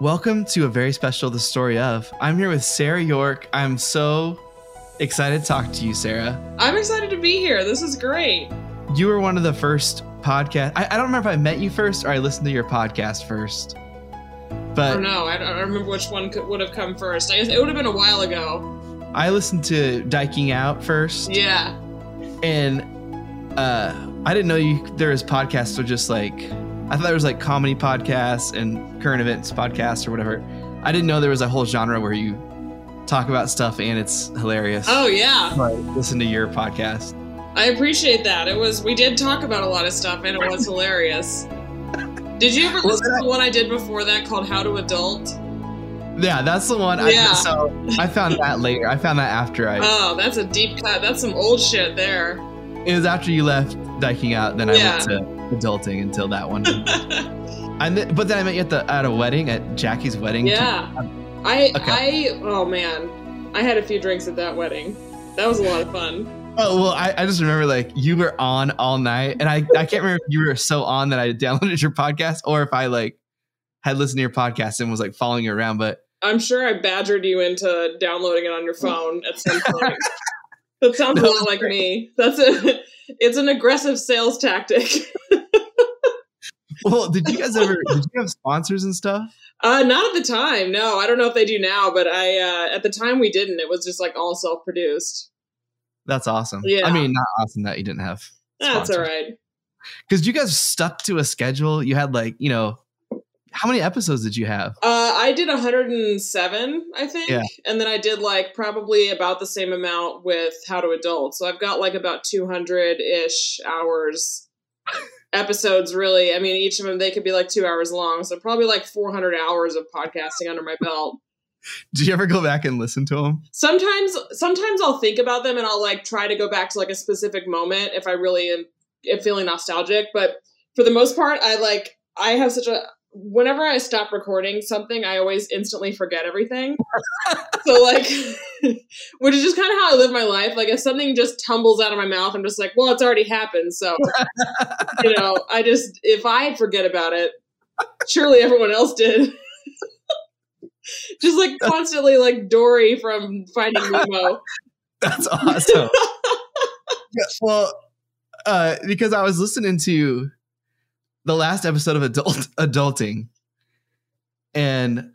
Welcome to a very special The Story of. I'm here with Sarah York. I'm so excited to talk to you, Sarah. I'm excited to be here. This is great. You were one of the first podcast. I, I don't remember if I met you first or I listened to your podcast first. I But don't know. I don't, I don't remember which one could, would have come first. I guess it would have been a while ago. I listened to Diking Out first. Yeah. and uh i didn't know you there was podcasts or just like i thought there was like comedy podcasts and current events podcasts or whatever i didn't know there was a whole genre where you talk about stuff and it's hilarious Oh yeah. I listen to your podcast I appreciate that. It was we did talk about a lot of stuff and it was hilarious. Did you ever listen that- to the one I did before that called How to Adult? yeah that's the one I, Yeah. so i found that later i found that after i Oh, that's a deep cut. That's some old shit there. it was after you left diking out then i Yeah. went to adulting until that one and then, but then i met you at the at a wedding at jackie's wedding yeah. Um, I Okay. I oh man. I had a few drinks at that wedding. That was a lot of fun. Oh well, I, I just remember like you were on all night, and I I can't remember if you were so on that I downloaded your podcast or if I like had listened to your podcast and was like following you around. But I'm sure I badgered you into downloading it on your phone at some point. that sounds a lot like me. That's a it's an aggressive sales tactic. well, did you guys ever did you have sponsors and stuff? Uh not at the time. No, I don't know if they do now, but I uh at the time we didn't. It was just like all self-produced. That's awesome. Yeah. I mean, not awesome that you didn't have. That's all right. Because you guys stuck to a schedule. You had like you know, how many episodes did you have? Uh I did 107, I think. Yeah. And then I did like probably about the same amount with How to Adult. So I've got like about 200-ish hours episodes really. I mean each of them they could be like 2 hours long. So probably like 400 hours of podcasting under my belt. Do you ever go back and listen to them? Sometimes sometimes I'll think about them and I'll like try to go back to like a specific moment if I really am, am feeling nostalgic, but for the most part I like I have such a whenever I stop recording something, I always instantly forget everything. so like which is just kind of how I live my life. Like if something just tumbles out of my mouth, I'm just like, well, it's already happened. So you know, I just if I forget about it, surely everyone else did. just like constantly like Dory from Finding Nemo. That's awesome. yeah, well, uh, because I was listening to the last episode of Adult Adulting, and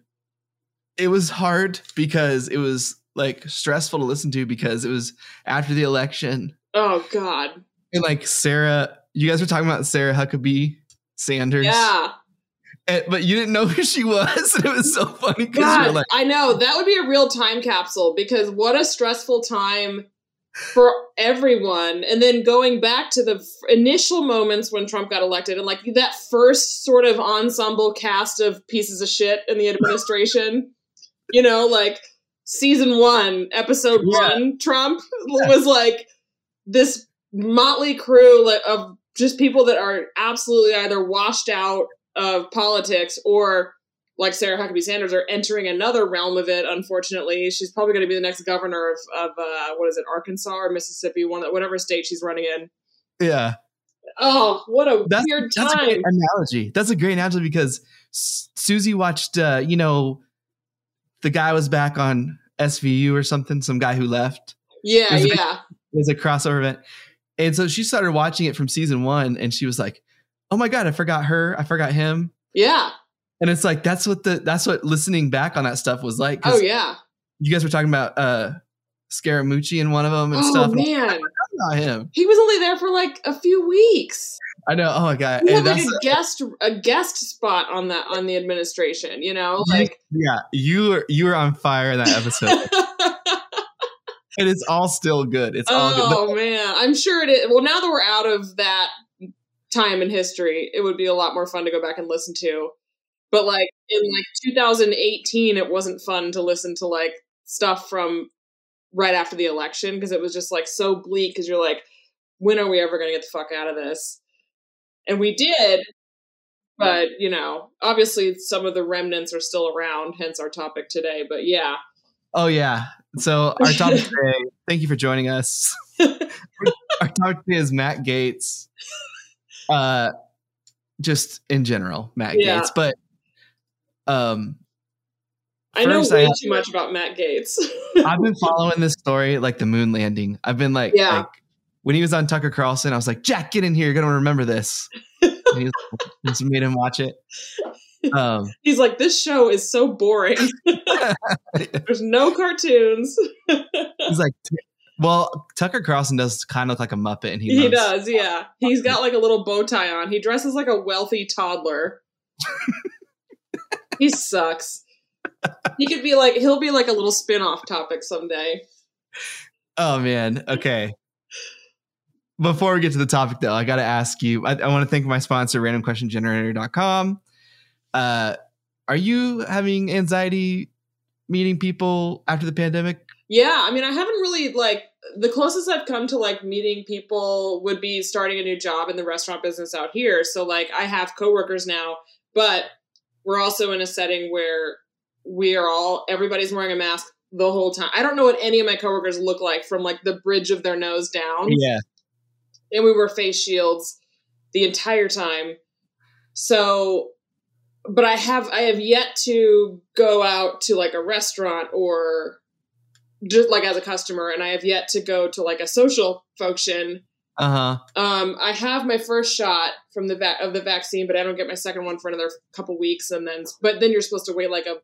it was hard because it was like stressful to listen to because it was after the election, Oh God. and like Sarah, you guys were talking about Sarah Huckabee Sanders, Yeah. and- but you didn't know who she was, and it was so funny because like, I know that would be a real time capsule because what a stressful time for everyone. And then going back to the f- initial moments when Trump got elected and like that first sort of ensemble cast of pieces of shit in the administration, you know, like season one, episode Yeah. one, Trump was like this motley crew like, of just people that are absolutely either washed out of politics or like Sarah Huckabee Sanders are entering another realm of it. Unfortunately, she's probably going to be the next governor of, of uh, what is it, Arkansas or Mississippi, one whatever state she's running in. yeah. Oh, what a that's, weird that's a time! great analogy. That's a great analogy because Susie watched, uh, you know, the guy was back on SVU or something, some guy who left. yeah, a- yeah, It was a crossover event. And so she started watching it from season one and she was like, oh my God, I forgot her. I forgot him. yeah. And it's like, that's what the, that's what listening back on that stuff was like. Oh yeah. You guys were talking about, uh, Scaramucci in one of them and Oh stuff. man, Not him. he was only there for like a few weeks. I know. Oh my God. He had like a guest a guest spot on that on the administration. You know, like. yeah, you were, you were on fire in that episode. and it's all still good. It's all good. oh man, I'm sure it is. Well, now that we're out of that time in history, it would be a lot more fun to go back and listen to. But like in like 2018, it wasn't fun to listen to like stuff from right after the election because it was just like so bleak. Because you're like, when are we ever going to get the fuck out of this? And we did, but you know, obviously some of the remnants are still around. Hence our topic today. But yeah, Oh yeah. So our topic today. Thank you for joining us. our topic today is Matt Gaetz. Uh, just in general, Matt Yeah. Gaetz. But um, I know First, I way too much about Matt Gaetz. I've been following this story like the moon landing. I've been like, Yeah. like when he was on Tucker Carlson, I was like, Jack, get in here. You're gonna remember this. And he just made him watch it. Um, He's like, this show is so boring. There's no cartoons. he's like, well, Tucker Carlson does kind of look like a Muppet, and he, He, does, yeah. He's got like a little bow tie on. He dresses like a wealthy toddler. He sucks. He could be like he'll be like a little spin-off topic someday. Oh man. Okay. Before we get to the topic, though, I got to ask you. I, I want to thank my sponsor, RandomQuestionGenerator.com. Uh, are you having anxiety meeting people after the pandemic? Yeah, I mean, I haven't really like the closest I've come to like meeting people would be starting a new job in the restaurant business out here. So like I have coworkers now, but we're also in a setting where we are all everybody's wearing a mask the whole time. I don't know what any of my coworkers look like from like the bridge of their nose down. Yeah. and we wear face shields the entire time. So, but I have I have yet to go out to like a restaurant or just like as a customer, and I have yet to go to like a social function. Uh huh. Um, I have my first shot from the va- of the vaccine, but I don't get my second one for another couple weeks, and then but then you're supposed to wait like a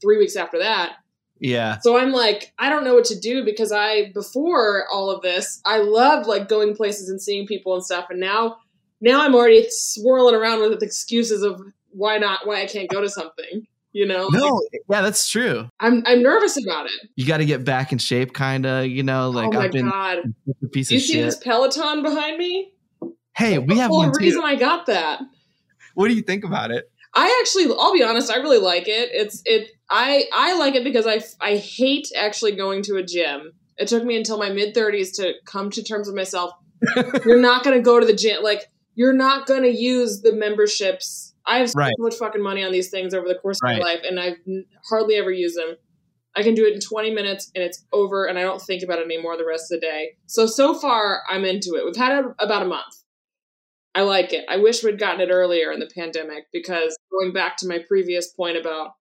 three weeks after that. Yeah. So I'm like, I don't know what to do because I before all of this, I loved like going places and seeing people and stuff, and now now I'm already swirling around with excuses of why not why I can't go to something. You know, Like, No. Yeah, that's true. I'm I'm nervous about it. You got to get back in shape, kind of. You know, oh like oh I've been god! a piece you of see shit. this Peloton behind me? Hey, we have the one whole too. reason I got that. What do you think about it? I actually, I'll be honest, I really like it. It's it. I I like it because I I hate actually going to a gym. It took me until my mid thirties to come to terms with myself. you're not going to go to the gym. Like you're not going to use the memberships. I have Right. so much fucking money on these things over the course of Right. my life, and I've n- hardly ever used them. I can do it in 20 minutes and it's over, and I don't think about it anymore the rest of the day. So so far, I'm into it. We've had it about a month. I like it. I wish we'd gotten it earlier in the pandemic because going back to my previous point about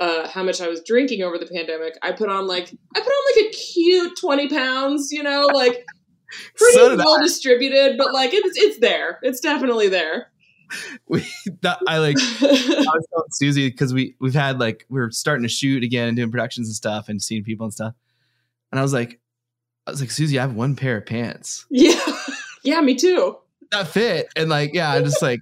uh, how much I was drinking over the pandemic, I put on like I put on like a cute 20 pounds, you know, like pretty So well distributed, but like it's it's there. It's definitely there. We, that, I like. I was telling Susie because we we've had like we are starting to shoot again and doing productions and stuff and seeing people and stuff. And I was like, I was like, Susie, I have one pair of pants yeah, yeah, me too. that fit, and like, yeah, I'm just like,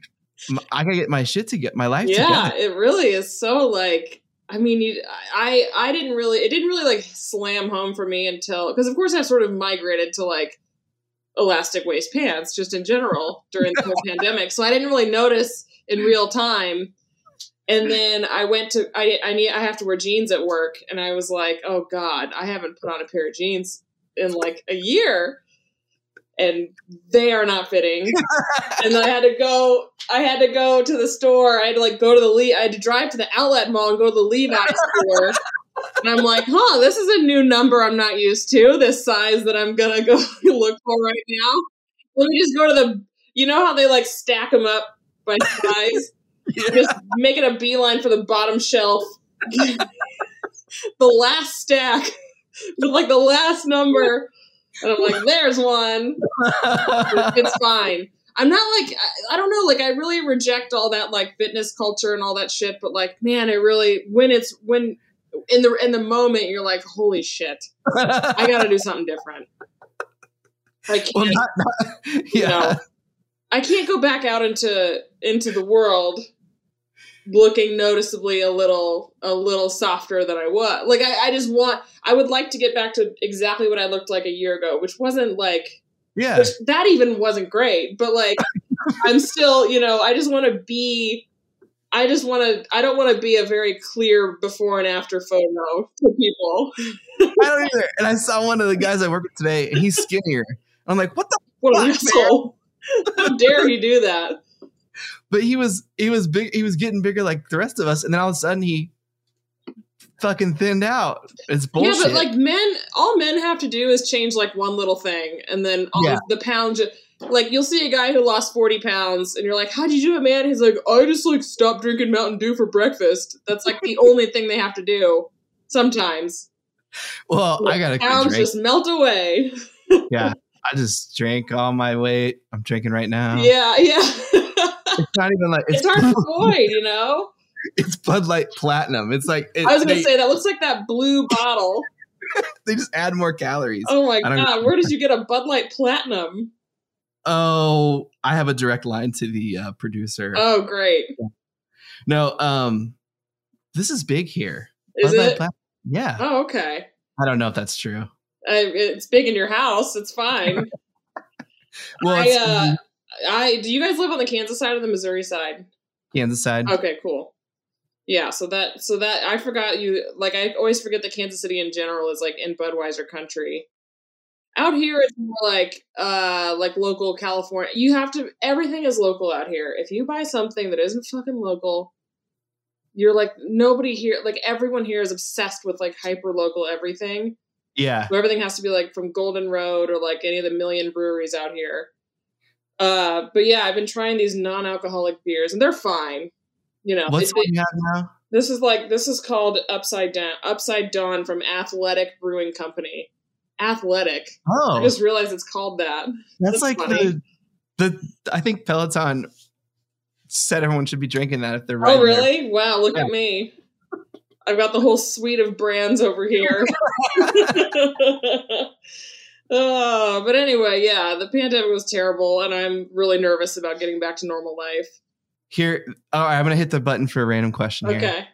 I gotta get my shit to get my life Yeah, together. it really is so like. I mean, you, I I didn't really it didn't really like slam home for me until because of course I've sort of migrated to like elastic waist pants just in general during the whole pandemic, so I didn't really notice in real time. And then I went to I I need I have to wear jeans at work, and I was like, oh god, I haven't put on a pair of jeans in like a year, and they are not fitting and I had to go. I had to go to the store. I had to like go to the Lee. I had to drive to the outlet mall and go to the Levi's store. And I'm like, huh, this is a new number I'm not used to. This size that I'm gonna go look for right now. Let me just go to the. You know how they like stack them up by size? Just making a beeline for the bottom shelf. the last stack with like the last number. And I'm like, there's one it's fine. I'm not like I, I don't know, like I really reject all that like fitness culture and all that shit, but like man, it really when it's when in the in the moment you're like, holy shit, I got to do something different. I can't, well, not, not, yeah. you know, I can't go back out into into the world looking noticeably a little a little softer than I was. Like I, I just want I would like to get back to exactly what I looked like a year ago, which wasn't like yeah. which that even wasn't great but like i'm still you know i just want to be i just want to i don't want to be a very clear before and after photo to people I don't either. And I saw one of the guys I work with today, and he's skinnier. I'm like, what the? what an Fuck, asshole how dare he do that But he was he was big. He was getting bigger like the rest of us, and then all of a sudden he fucking thinned out. It's bullshit. yeah but like men all men have to do is change like one little thing and then all Yeah. the pounds ju- like you'll see a guy who lost 40 pounds and you're like how'd you do it man he's like i just like stopped drinking mountain dew for breakfast that's like the only thing they have to do Sometimes. Well, I got a Pounds just melt away. Yeah, I just drank all my weight. I'm drinking right now. Yeah, yeah. It's not even like it's hard to avoid, you know? It's Bud Light Platinum. It's like it, I was gonna they, say that looks like that blue bottle. they just add more calories. Oh my I god, where did you get a Bud Light Platinum? Oh, I have a direct line to the uh, producer. Oh great. no, um, this is big here. Is it? Yeah, Oh, okay. I don't know if that's true. I, it's big in your house. It's fine. Well, I, uh, I do you guys live on the Kansas side or the Missouri side? Kansas side. Okay, cool. Yeah, so that so that I forgot you like I always forget that Kansas City in general is like in Budweiser country. Out here it's more like uh like local California. You have to everything is local out here. If you buy something that isn't fucking local, you're like nobody here like everyone here is obsessed with like hyper local everything. Yeah, So everything has to be like from Golden Road or like any of the million breweries out here. Uh, but yeah, I've been trying these non-alcoholic beers, and they're fine. You know, what's It- have now? this is like this is called Upside Down, Upside Dawn from Athletic Brewing Company. Athletic. Oh, I just realized it's called that. that's that's like funny. the the. I think Peloton said everyone should be drinking that if they're oh, really? Wow, look Yeah. at me. I've got the whole suite of brands over here. oh, but anyway, yeah, the pandemic was terrible, and I'm really nervous about getting back to normal life. Here, oh, I'm gonna hit the button for a random question here. Okay.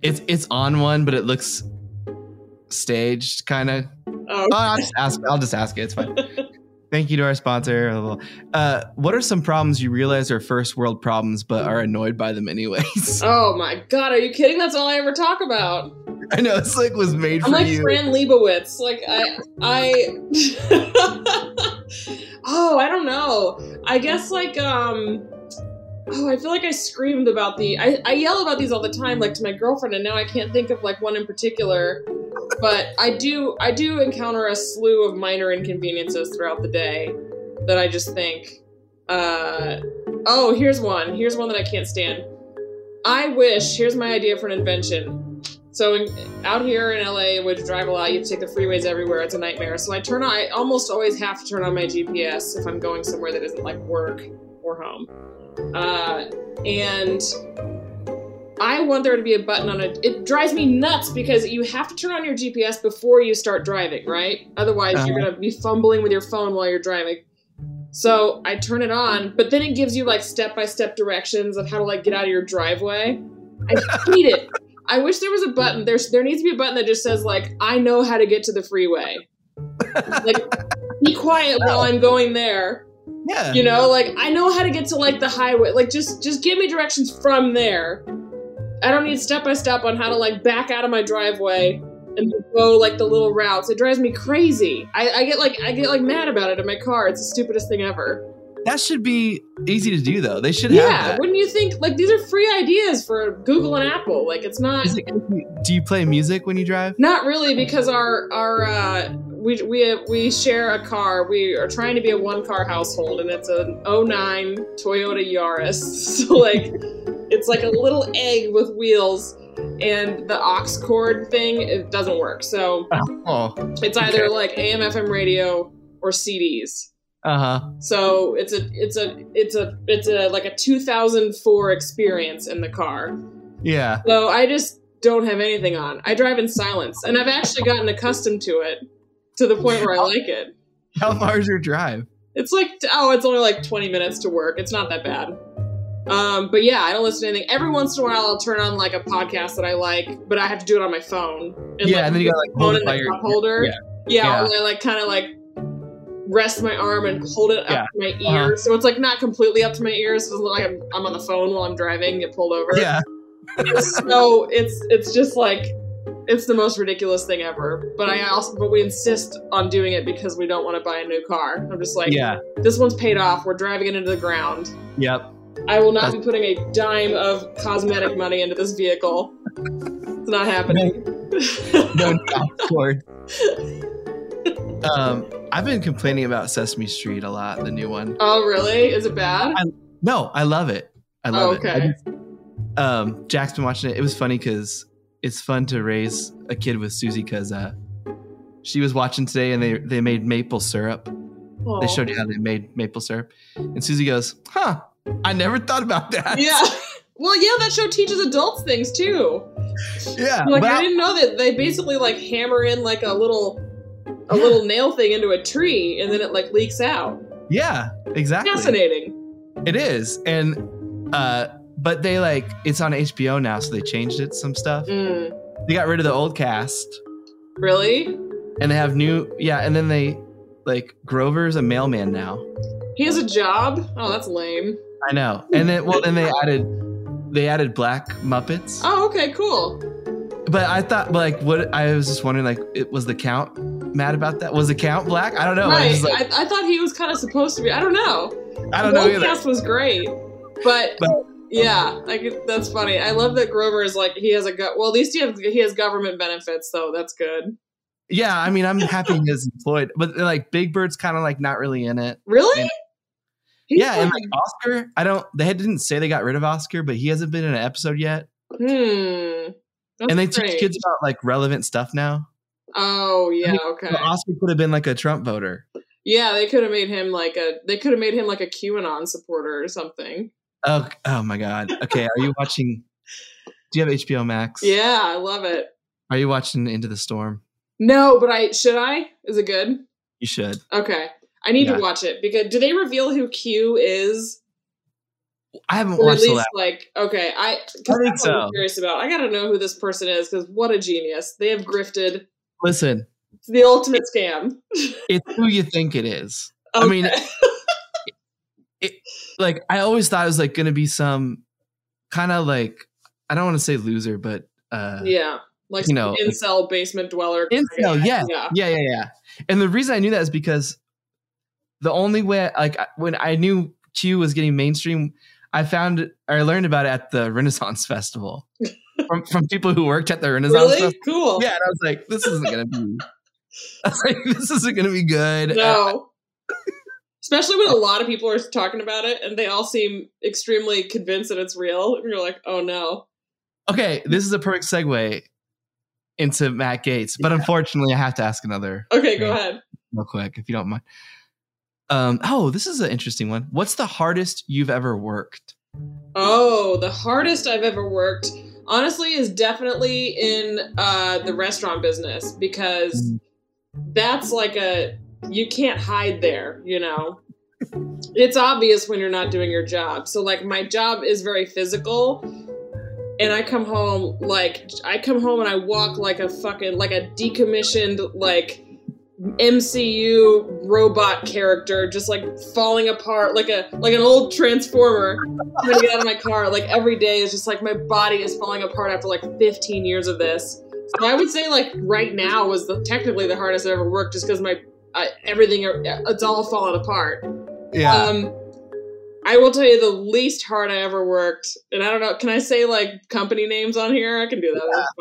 It's it's on one, but it looks staged, kind of. Oh, Oh, I'll just ask. I'll just ask it. It's fine. Thank you to our sponsor. Uh, what are some problems you realize are first world problems, but are annoyed by them anyways? oh my god, are you kidding? That's all I ever talk about. I know it's like was made for I'm for like you. Fran Lebowitz. Like I, I. oh, I don't know. I guess like um. Oh, I feel like I screamed about the. I, I yell about these all the time, like to my girlfriend, and now I can't think of like one in particular. But I do, I do encounter a slew of minor inconveniences throughout the day that I just think. Uh, oh, here's one. Here's one that I can't stand. I wish. Here's my idea for an invention. So in, out here in LA, which drive a lot, you take the freeways everywhere. It's a nightmare. So I turn on. I almost always have to turn on my GPS if I'm going somewhere that isn't like work or home. Uh, and I want there to be a button on it. It drives me nuts because you have to turn on your GPS before you start driving, right? Otherwise, you're Uh-huh. gonna be fumbling with your phone while you're driving. So I turn it on, but then it gives you like step by step directions of how to like get out of your driveway. I hate it. I wish there was a button. There's there needs to be a button that just says like I know how to get to the freeway. like be quiet while I'm going there. Yeah. You know, like I know how to get to like the highway. Like just just give me directions from there. I don't need step by step on how to like back out of my driveway and go like the little routes. It drives me crazy. I, I get like I get like mad about it in my car. It's the stupidest thing ever. that should be easy to do though. They should have Yeah, wouldn't you think? Like these are free ideas for Google and Apple. Like it's not it, do you play music when you drive? not really because our our uh, we we we share a car. We are trying to be a one car household, and it's an 09 Toyota Yaris. So like, it's like a little egg with wheels, and the aux cord thing it doesn't work. So Oh, it's either Okay. like AM FM radio or CDs. uh huh. So it's a it's a it's a it's a like a 2004 experience in the car. Yeah. So I just don't have anything on. I drive in silence, and I've actually gotten accustomed to it to the point where I like it. How far is your drive? It's like oh, it's only like 20 minutes to work. It's not that bad. Um, but yeah, I don't listen to anything. Every once in a while, I'll turn on like a podcast that I like, but I have to do it on my phone. yeah, like, and then you gotta like phone in the your cup holder. Yeah. Yeah, Yeah. I like kind of like rest my arm and hold it up Yeah. to my ear, Uh-huh. so it's like not completely up to my ears. So it's like I'm, I'm on the phone while I'm driving, get pulled over. Yeah. so it's it's just like it's the most ridiculous thing ever. But I also but we insist on doing it because we don't want to buy a new car. I'm just like, Yeah. this one's paid off. We're driving it into the ground. Yep. I will not That's- be putting a dime of cosmetic money into this vehicle. It's not happening. No, no, of course. Um, I've been complaining about Sesame Street a lot, the new one. oh, really? Is it bad? No, I love it. I love Oh, it. Okay. um, Jack's been watching it. It was funny because it's fun to raise a kid with Susie because uh, she was watching today and they they made maple syrup. They showed you how they made maple syrup, and Susie goes, "Huh? I never thought about that." Yeah. Well, yeah, that show teaches adults things too. yeah. Like I didn't know that they basically like hammer in like a little a Yeah. little nail thing into a tree and then it like leaks out. yeah, exactly. Fascinating. It is, and uh, but they like it's on HBO now, so they changed it some stuff. Mm. They got rid of the old cast, Really? and they have new yeah, and then they like Grover's a mailman now. He has a job? Oh, that's lame. I know, and then well, then they added they added Black Muppets. Oh, okay, cool. But I thought, like, what I was just wondering, like, it was the Count mad about that? Was the Count black? I don't know. I, right. was just like, I, I thought he was kind of supposed to be. I don't know. I don't the know old either. cast was great, but, But- yeah, I could, that's funny. I love that Grover is like he has a go- well, at least he has he has government benefits, so that's good. Yeah, I mean, I'm happy he's employed, but like Big Bird's kind of like not really in it. Really? And- yeah, and like- Oscar, I don't. They didn't say they got rid of Oscar, but he hasn't been in an episode yet. hmm. That's and they great. teach kids about like relevant stuff now. Oh yeah, mean, okay. Oscar could have been like a Trump voter. Yeah, they could have made him like a. They could have made him like a QAnon supporter or something. Oh, oh my God. Okay, are you watching? Do you have HBO Max? Yeah, I love it. Are you watching Into the Storm? No, but I should I? Is it good? You should. Okay, I need Yeah. to watch it because do they reveal who Q is? I haven't Or at watched the least like okay, I, I think what I'm so. curious about. I gotta know who this person is because what a genius! They have grifted. Listen, It's the ultimate scam. it's who you think it is. I mean, Okay. like I always thought it was like going to be some kind of like I don't want to say loser, but uh yeah, like you know, incel basement dweller. incel. Yeah, yeah. yeah, yeah, yeah. And the reason I knew that is because the only way, like when I knew Q was getting mainstream, I found or I learned about it at the Renaissance Festival from from people who worked at the Renaissance Really Festival. cool. Yeah, and I was like, this isn't gonna be. I was like, this isn't gonna be good. No. Especially when a lot of people are talking about it and they all seem extremely convinced that it's real. And you're like, oh no. Okay, this is a perfect segue into Matt Gaetz, but unfortunately, I have to ask another Okay, go ahead. real quick, if you don't mind. Um, oh, this is an interesting one. What's the hardest you've ever worked? Oh, the hardest I've ever worked, honestly, is definitely in uh, the restaurant business because that's like a you can't hide there, you know. It's obvious when you're not doing your job. So like my job is very physical and I come home like I come home and I walk like a fucking like a decommissioned like MCU robot character just like falling apart like a like an old transformer trying to get out of my car like every day is just like my body is falling apart after like 15 years of this so i would say like right now was the technically the hardest i ever worked just because my I, everything it's all falling apart Yeah. um i will tell you the least hard i ever worked and i don't know can i say like company names on here i can do that that's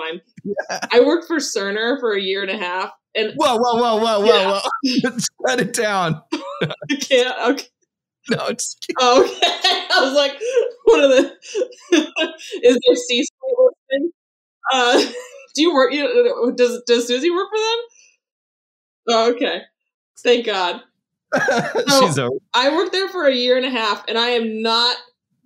fine i worked for cerner for a year and a half and whoa, whoa, whoa, whoa, whoa, Yeah. whoa! Shut it down. i can't okay No, just kidding. Oh, okay. I was like, what are the? is there C listening? Uh, do you work? You, does Does Susie work for them? Oh, okay. Thank God. She's over. I worked there for a year and a half, and I am not.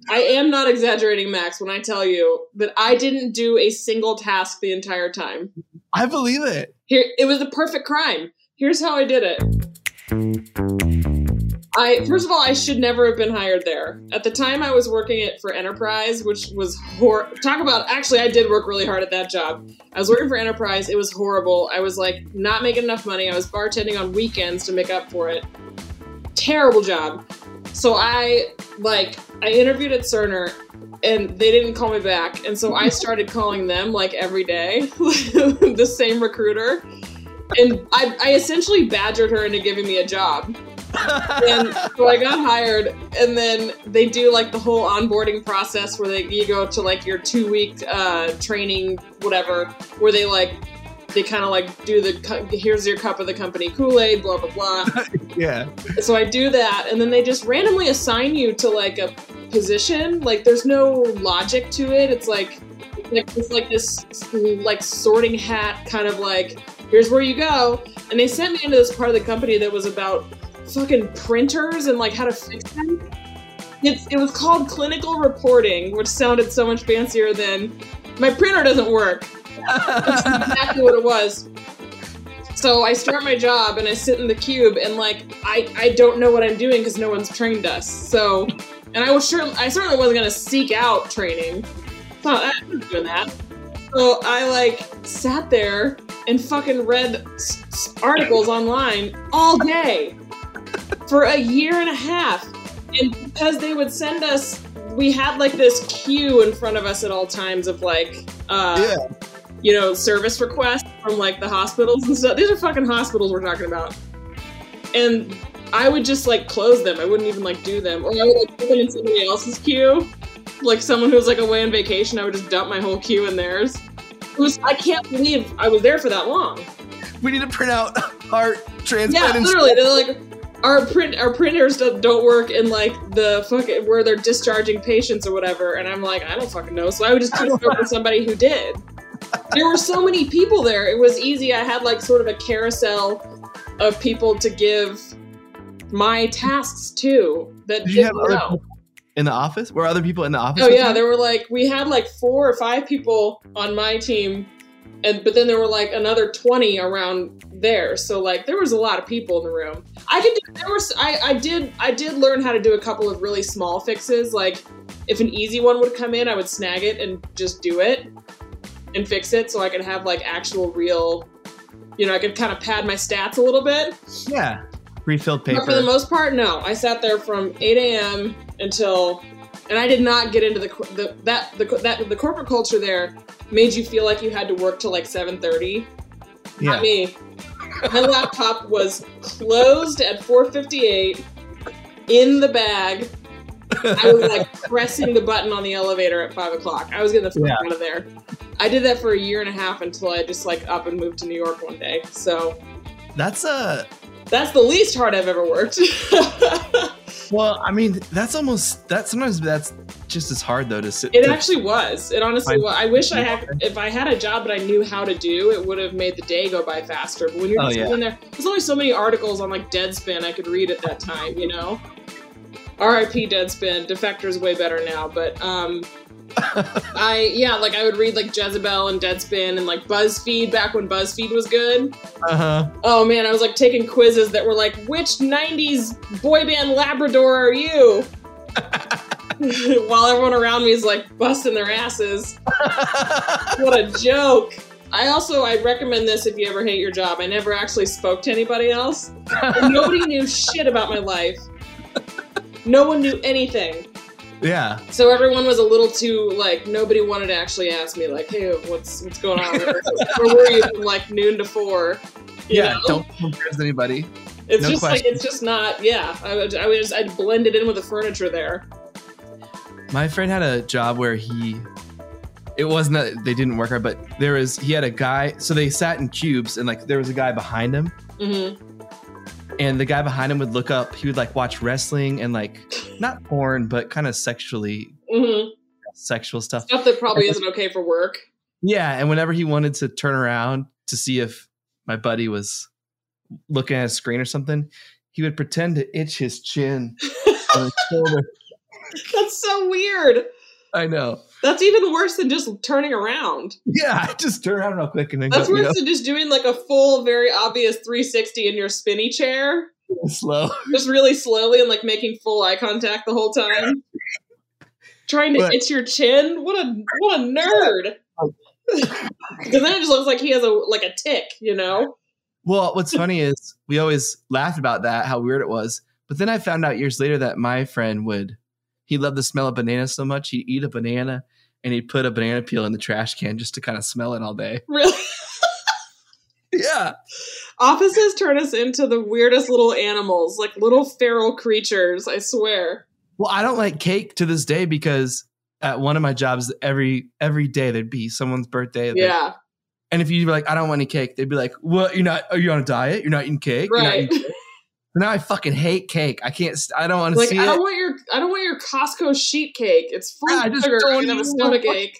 I am not exaggerating, Max, when I tell you that I didn't do a single task the entire time. I believe it. Here, it was the perfect crime. Here's how I did it. I first of all, I should never have been hired there. At the time, I was working it for Enterprise, which was hor. Talk about actually, I did work really hard at that job. I was working for Enterprise. It was horrible. I was like not making enough money. I was bartending on weekends to make up for it. Terrible job. So I like I interviewed at Cerner and they didn't call me back. And so I started calling them like every day, the same recruiter. And I, I essentially badgered her into giving me a job. And so I got hired, and then they do like the whole onboarding process where they you go to like your two week uh, training, whatever, where they like they kind of like do the here's your cup of the company Kool Aid, blah blah blah. yeah. So I do that, and then they just randomly assign you to like a position. Like there's no logic to it. It's like like this like this like sorting hat kind of like here's where you go. And they sent me into this part of the company that was about fucking printers and like how to fix them. It's, it was called clinical reporting, which sounded so much fancier than my printer doesn't work. That's exactly what it was. So I start my job and I sit in the cube and like I I don't know what I'm doing because no one's trained us. So and I was sure I certainly wasn't gonna seek out training. So I wasn't doing that. So I like sat there and fucking read s- s- articles online all day for a year and a half. And because they would send us, we had like this queue in front of us at all times of like, uh, Yeah. you know, service requests from like the hospitals and stuff. These are fucking hospitals we're talking about. And I would just like close them. I wouldn't even like do them. Or I would like put them in somebody else's queue. Like someone who was like away on vacation, I would just dump my whole queue in theirs. It was I can't believe I was there for that long. We need to print out our transplant. Yeah, literally. They're like our print our printers don't don't work in like the fucking where they're discharging patients or whatever. And I'm like, I don't fucking know. So I would just turn it over to somebody who did. There were so many people there. It was easy. I had like sort of a carousel of people to give my tasks to that Did you have didn't other know. in the office? Were other people in the office? Oh yeah, you? there were like we had like four or five people on my team, and but then there were like another twenty around there. So like there was a lot of people in the room. I could do, there was I I did I did learn how to do a couple of really small fixes. Like if an easy one would come in, I would snag it and just do it and fix it, so I could have like actual real. You know, I could kind of pad my stats a little bit. yeah. Refilled paper. But for the most part, no. I sat there from 8 a.m. until, and I did not get into the the that the that the corporate culture there made you feel like you had to work till like 7:30. yeah. Not me. My laptop was closed at 4:58 in the bag. I was like pressing the button on the elevator at five o'clock. I was getting the fuck Yeah. out of there. I did that for a year and a half until I just like up and moved to New York one day. So That's a that's the least hard I've ever worked. well. I mean, that's almost that. Sometimes that's just as hard though to sit. It to- actually was. It honestly was. I wish I had. If I had a job that I knew how to do, it would have made the day go by faster. But when you're Oh, just yeah. sitting there, there's only so many articles on like Deadspin I could read at that time. You know. R.I.P. Deadspin. Defector's way better now, but um, I yeah, like I would read like Jezebel and Deadspin and like BuzzFeed back when BuzzFeed was good. uh-huh. Oh man, I was like taking quizzes that were like, which '90s boy band Labrador are you? While everyone around me is like busting their asses. What a joke. I also I recommend this if you ever hate your job. I never actually spoke to anybody else. Nobody knew shit about my life. No one knew anything. Yeah. So everyone was a little too like nobody wanted to actually ask me like, hey, what's what's going on? Where, where were you from like noon to four? Yeah. know? Don't embarrass anybody. It's no just like it's just not. Yeah, I would. I was. I'd blended in with the furniture there. My friend had a job where he it wasn't that they didn't work hard, but there was he had a guy so they sat in cubes and like there was a guy behind him hmm and the guy behind him would look up, he would like watch wrestling and like not porn, but kind of sexually hmm sexual stuff. Stuff that probably isn't okay for work. Yeah, and whenever he wanted to turn around to see if my buddy was looking at a screen or something, he would pretend to itch his chin on his shoulder. That's so weird. I know. That's even worse than just turning around. Yeah, I just turn around real quick and then That's go, you worse than just doing like a full, very obvious 360 in your spinny chair, slow. just really slowly and like making full eye contact the whole time. Trying to But- itch your chin. What a what a nerd. Because then it just looks like he has a like a tick, you know. Well, what's funny is we always laughed about that, how weird it was. But then I found out years later that my friend would, he loved the smell of banana so much, he'd eat a banana and he'd put a banana peel in the trash can just to kind of smell it all day. Really. Yeah. Offices turn us into the weirdest little animals, like little feral creatures, I swear. Well, I don't like cake to this day because at one of my jobs, every every day there'd be someone's birthday. Yeah, and if you were like, I don't want any cake, they'd be like, What? You're not? Are you on a diet? You're not eating cake? You're not right. Eating cake?" Now I fucking hate cake. I can't. I don't want to like see I it. don't want your I don't want your Costco sheet cake. It's full I of just sugar. can have a stomach ache.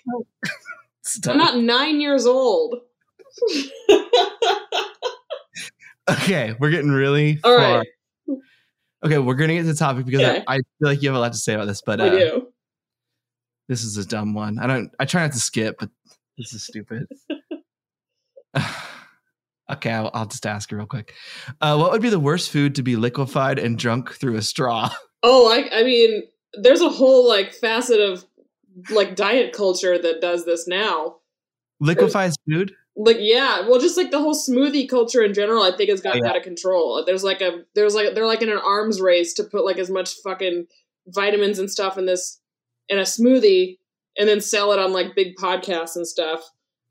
I'm not nine years old. okay, we're getting really All far. right, Okay, we're gonna get to the topic because Okay. I, I feel like you have a lot to say about this, but uh, do. this is a dumb one. I don't. I try not to skip, but this is stupid. okay, I'll, I'll just ask you real quick. Uh, what would be the worst food to be liquefied and drunk through a straw? Oh, I, I mean, there's a whole like facet of like diet culture that does this now. Liquefied food? Like, yeah, well, just like the whole smoothie culture in general, I think has gotten Oh, yeah. out of control. There's like a, there's like, they're like in an arms race to put like as much fucking vitamins and stuff in this, in a smoothie, and then sell it on like big podcasts and stuff.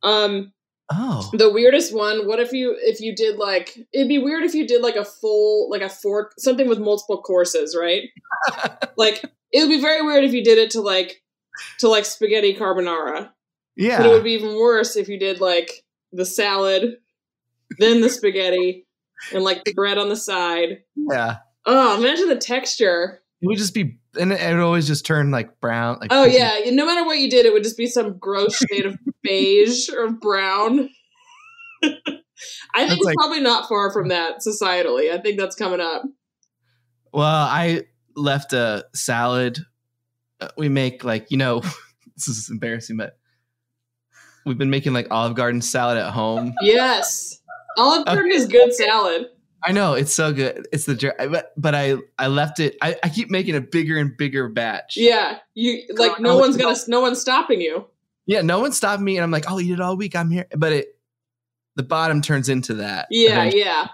Um, Oh, the weirdest one what if you if you did like it'd be weird if you did like a full like a fork something with multiple courses right? Like it would be very weird if you did it to like to like spaghetti carbonara. Yeah. but it would be even worse if you did like the salad then the spaghetti and like the bread on the side. Yeah. oh imagine the texture It would just be, and it would always just turn like brown. Like oh yeah no matter what you did it would just be some gross shade of beige or brown I think That's it's like- probably not far from that societally. I think that's coming up. Well, I left a salad. Uh, We make like you know, this is embarrassing, but we've been making like Olive Garden salad at home. Yes. Olive Garden is good salad. I know it's so good. It's the but but I I left it. I, I keep making a bigger and bigger batch. Yeah. You like no one's gonna no one's stopping you. yeah. No one stopped me, and I'm like, I'll eat it all week. I'm here, but it the bottom turns into that. Yeah, eventually. yeah.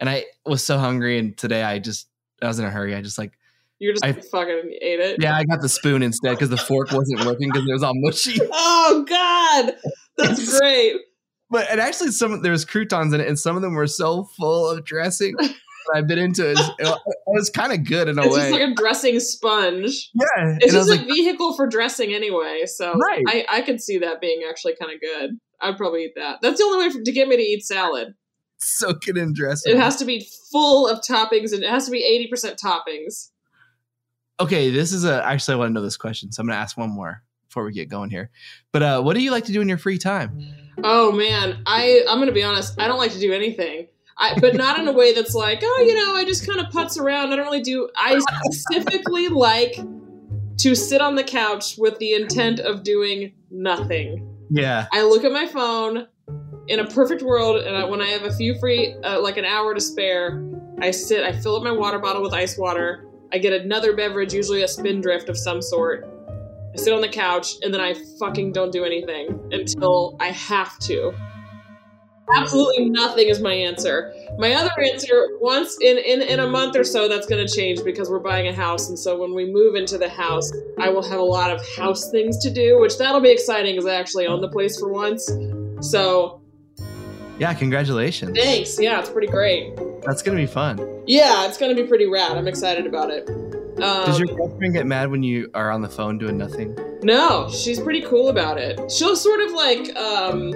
And I was so hungry, and today I just I was in a hurry. I just like You're just I- fucking ate it. yeah, I got the spoon instead because the fork wasn't working because it was all mushy. Oh God. That's great. But and actually, some there's croutons in it, and some of them were so full of dressing. that I bit into it. It was, kind of good in a It's way. just like a dressing sponge. yeah, It's just a like, oh. vehicle for dressing anyway, so Right. I, I could see that being actually kind of good. I'd probably eat that. That's the only way for, to get me to eat salad. soak it in dressing. It has to be full of toppings, and it has to be eighty percent toppings. okay, this is a. Actually, I want to know this question, so I'm going to ask one more before we get going here. But uh, what do you like to do in your free time? Oh man, I I'm gonna be honest. I don't like to do anything. I, but not in a way that's like, oh, you know, I just kind of putz around. I don't really do. I specifically like to sit on the couch with the intent of doing nothing. Yeah, I look at my phone. In a perfect world, and I, when I have a few free, uh, like an hour to spare, I sit. I fill up my water bottle with ice water. I get another beverage, usually a spindrift of some sort. I sit on the couch, and then I fucking don't do anything until I have to. Absolutely nothing is my answer. My other answer, once in, in, in a month or so, that's going to change because we're buying a house. And so when we move into the house, I will have a lot of house things to do, which that'll be exciting because I actually own the place for once. So yeah. Congratulations. thanks. Yeah, it's pretty great. That's gonna be fun. Yeah, it's going to be pretty rad. I'm excited about it. Um, Does your girlfriend get mad when you are on the phone doing nothing? No, she's pretty cool about it. She'll sort of like, um,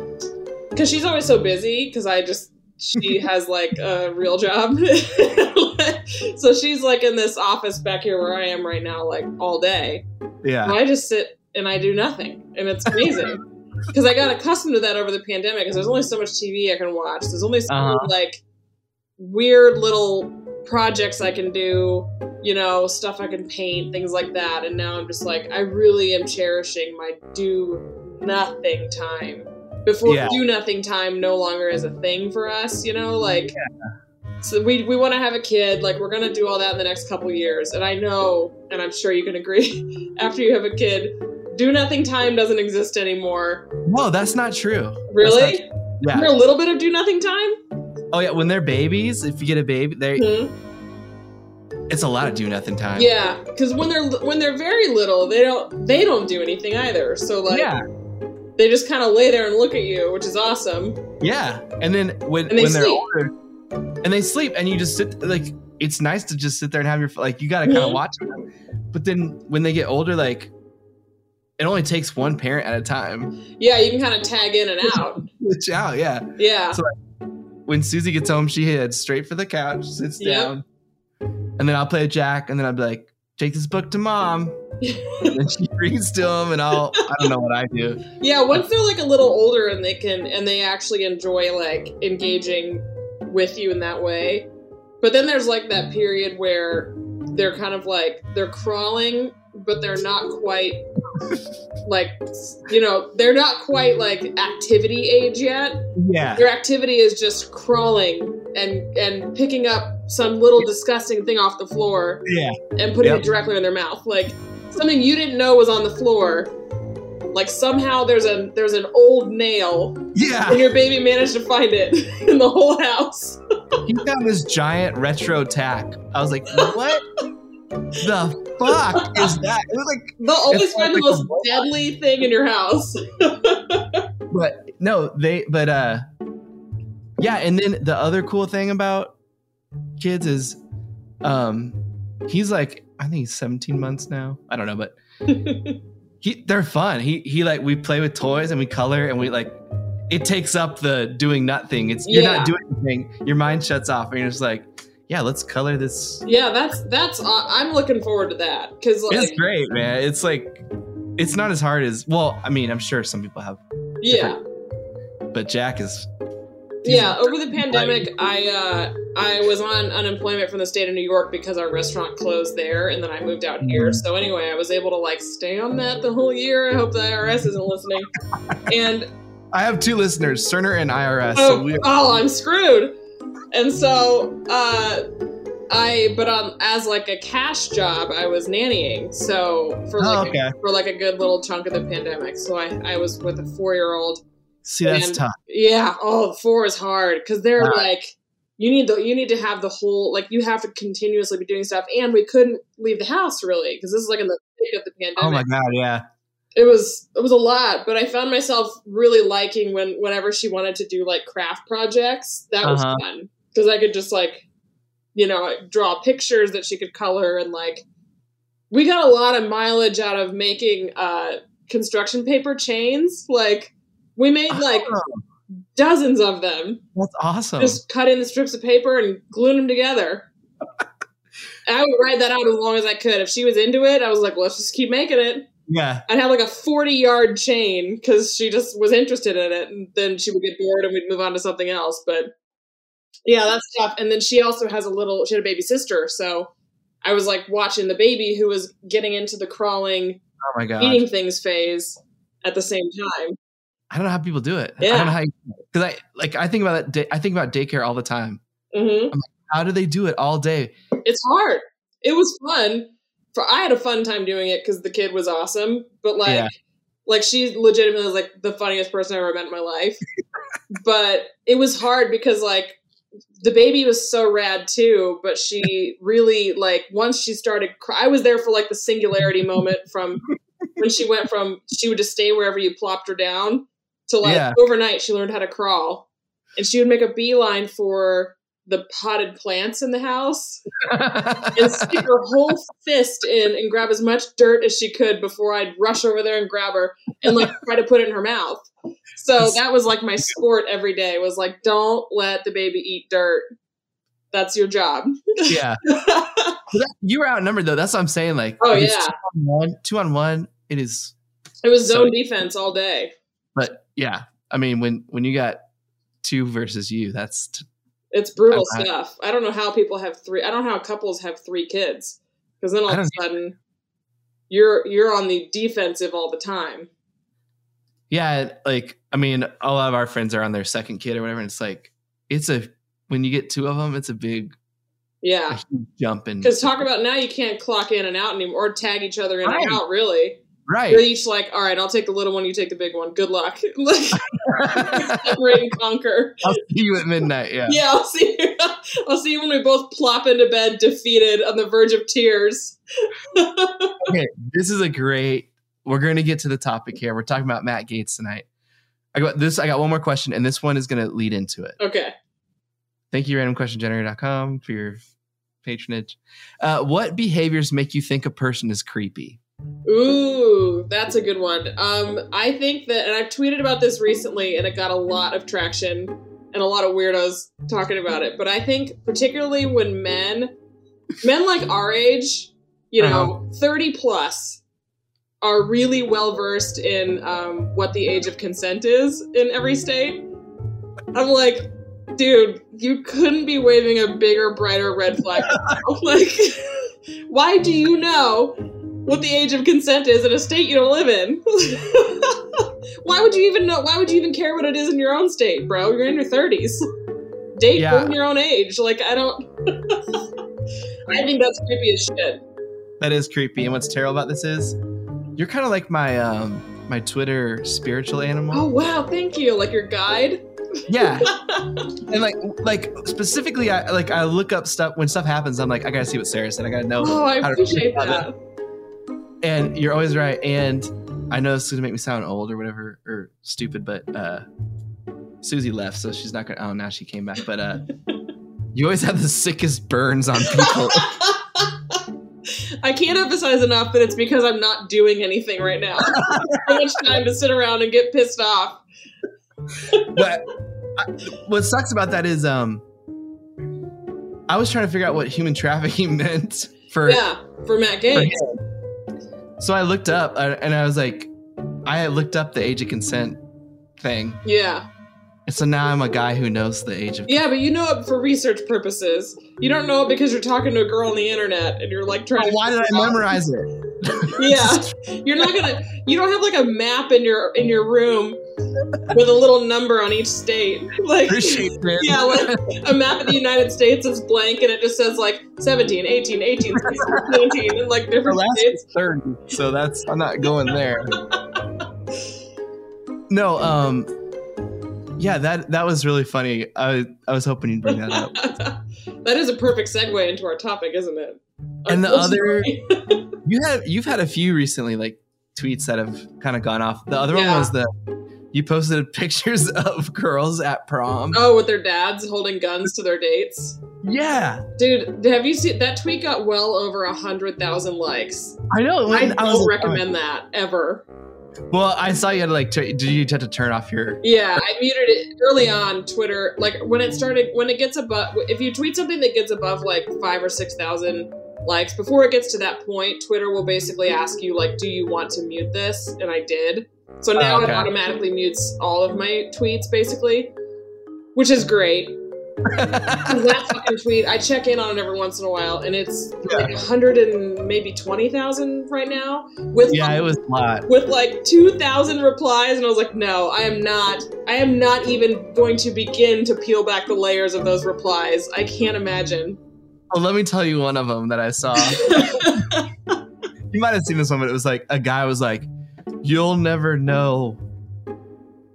because she's always so busy. Because I just she has like a real job, so she's like in this office back here where I am right now, like all day. Yeah. And I just sit and I do nothing, and it's amazing. Because I got accustomed to that over the pandemic. Because there's only so much TV I can watch. There's only so Uh-huh. like weird little projects I can do. You know, stuff I can paint, things like that. And now I'm just like, I really am cherishing my do nothing time. Before Yeah. do nothing time no longer is a thing for us. You know, like. So we, we want to have a kid, like we're gonna do all that in the next couple years, and I know, and I'm sure you can agree, after you have a kid, do nothing time doesn't exist anymore. No, that's not true. Really? Yeah. There's a little bit of do nothing time? Oh yeah. When they're babies, if you get a baby, they Mhm. it's a lot of do nothing time. Yeah, because when they're when they're very little, they don't they don't do anything either. So like, Yeah. they just kind of lay there and look at you, which is awesome. Yeah. And then when And they when they're sleep. older, and they sleep, and you just sit like it's nice to just sit there and have your like you got to kind of Mhm. watch them. But then when they get older, like it only takes one parent at a time. Yeah, you can kind of tag in and out. Switch out, yeah. Yeah, So- When Susie gets home, she heads straight for the couch, sits Yep. down, and then I'll play a Jack, and then I'll be like, take this book to mom. and then she reads to him, and I'll I don't know what I do. Yeah, once they're like a little older and they can and they actually enjoy like engaging with you in that way. But then there's like that period where they're kind of like they're crawling, but they're not quite like you know they're not quite like activity age yet. Yeah, Their activity is just crawling and and picking up some little disgusting thing off the floor yeah, and putting Yep. it directly in their mouth, like something you didn't know was on the floor. Like somehow there's a there's an old nail yeah. and your baby managed to find it in the whole house. He found this giant retro tack. I was like, what the fuck is that? It was like They'll always find the like most deadly thing in your house. but no, they but uh yeah, and then the other cool thing about kids is um he's like I think he's 17 months now. I don't know, but he they're fun. He he like we play with toys and we color and we like it takes up the doing nothing. It's you're Yeah. not doing anything. Your mind shuts off and you're just like, yeah, let's color this. yeah, that's that's. Uh, I'm looking forward to that because like It's great, man. It's like it's not as hard as well, I mean, I'm sure some people have, yeah but Jack is yeah. Over the pandemic, I uh, I was on unemployment from the state of New York because our restaurant closed there, and then I moved out here. Mhm. So anyway, I was able to like stay on that the whole year. I hope the IRS isn't listening. And I have two listeners, Cerner and IRS. oh, So oh, I'm screwed. And so, uh, I but um, as like a cash job, I was nannying. So for Oh, like okay. a, for like a good little chunk of the pandemic. So I I was with a four year old. See that's And- tough. Yeah. Oh, four is hard because they're Right. like you need the you need to have the whole like you have to continuously be doing stuff, and we couldn't leave the house really because this is like in the thick of the pandemic Oh my god, yeah. it was it was a lot but i found myself really liking when whenever she wanted to do like craft projects that was Uh-huh. fun because i could just like you know draw pictures that she could color and like we got a lot of mileage out of making uh construction paper chains like we made like Oh, dozens of them that's awesome. just cut in the strips of paper and glued them together i would ride that out as long as i could if she was into it i was like well, let's just keep making it yeah. I'd have like a 40 yard chain because she just was interested in it. And then she would get bored and we'd move on to something else. But yeah, that's tough. And then she also has a little, she had a baby sister. So I was like watching the baby who was getting into the crawling, Oh my god. eating things phase at the same time. I don't know how people do it. I don't know how because I like I think about that. Day, I think about daycare all the time. hmm How do they do it all day? It's hard. It was fun. For I had a fun time doing it because the kid was awesome. But like, Yeah. like she legitimately was like the funniest person I ever met in my life. but it was hard because like the baby was so rad too. But she really like once she started. Cry- I was there for like the singularity moment from when she went from she would just stay wherever you plopped her down to like Yeah. overnight she learned how to crawl and she would make a beeline for the potted plants in the house and stick her whole fist in and grab as much dirt as she could before I'd rush over there and grab her and like try to put it in her mouth. So that was like my sport every day was like, don't let the baby eat dirt. That's your job. yeah. You were outnumbered though. That's what I'm saying. Like, Oh, yeah. two on one, two on one. It is. it was So- zone defense all day. But yeah, I mean, when when you got two versus you, that's t- It's brutal I- I- stuff. I don't know how people have three. I don't know how couples have three kids because then all of a sudden you're you're on the defensive all the time. yeah. Like, I mean, a lot of our friends are on their second kid or whatever, and it's like it's a when you get two of them, it's a big Yeah, jump in. because talk about now you can't clock in and out anymore or tag each other in Right. and out. Really, right. you're each like, all right, I'll take the little one, you take the big one. Good luck. Like separate and conquer. I'll see you at midnight. Yeah. Yeah, I'll see. You. I'll see you when we both plop into bed, defeated, on the verge of tears. Okay, this is a great. We're going to get to the topic here. We're talking about Matt Gaetz tonight. I got this. I got one more question, and this one is going to lead into it. Okay. Thank you, randomquestiongenerator.com, for your patronage. Uh, what behaviors make you think a person is creepy? Ooh, that's a good one. Um, I think that, and I've tweeted about this recently, and it got a lot of traction and a lot of weirdos talking about it. But I think, particularly when men, men like our age, you know, 30 plus are really well versed in um, what the age of consent is in every state. I'm like, dude, you couldn't be waving a bigger, brighter red flag. like, why do you know what the age of consent is in a state you don't live in? why would you even know? Why would you even care what it is in your own state, bro? You're in your 30s. Date Yeah. from your own age. Like, I don't. I think that's creepy as shit. That is creepy. And what's terrible about this is you're kind of like my um my Twitter spiritual animal. Oh wow, thank you. Like your guide. Yeah. and like like specifically I like I look up stuff when stuff happens, I'm like, I gotta see what Sarah said. I gotta know Oh, I appreciate that. And you're always right. And I know this is gonna make me sound old or whatever or stupid, but uh Susie left, so she's not gonna oh now she came back. But uh you always have the sickest burns on people. I can't emphasize enough that it's because I'm not doing anything right now. so much time to sit around and get pissed off. but I, what sucks about that is um I was trying to figure out what human trafficking meant for, Yeah, for Matt for Gaetz. him. So I looked up uh, and I was like I looked up the age of consent thing. Yeah. And so now I'm a guy who knows the age of Yeah, but you know it for research purposes. You don't know it because you're talking to a girl on the internet and you're like trying to. Why did I memorize it? Yeah, you're not gonna. You don't have like a map in your in your room with a little number on each state. Like, Appreciate it. yeah, like a map of the United States is blank and it just says like 17, 18, 18, 19, and like different last states. 30, so that's I'm not going there. No, um yeah, that that was really funny. I I was hoping you'd bring that up. that is a perfect segue into our topic, isn't it? And the other- You have you've had a few recently, like tweets that have kind of gone off. The other Yeah. one was the you posted pictures of girls at prom. oh, with their dads holding guns to their dates. Yeah, Dude, have you seen that tweet? Got well over a hundred thousand likes. I know. I don't was recommend oh. that ever. well, I saw you had like. T- did you have to turn off your? Yeah, I muted it early on Twitter. Like when it started, when it gets above, if you tweet something that gets above like five or six thousand likes, before it gets to that point, Twitter will basically ask you like, "Do you want to mute this?" And I did. So ah, now Oh, okay. it automatically mutes all of my tweets, basically, which is great. that fucking tweet, I check in on it every once in a while, and it's like hundred and maybe twenty thousand right now. With yeah, it was a lot. with like 2000 replies and i was like no i am not i am not even going to begin to peel back the layers of those replies i can't imagine Well, let me tell you one of them that I saw. you might have seen this one, but it was like a guy was like, "You'll never know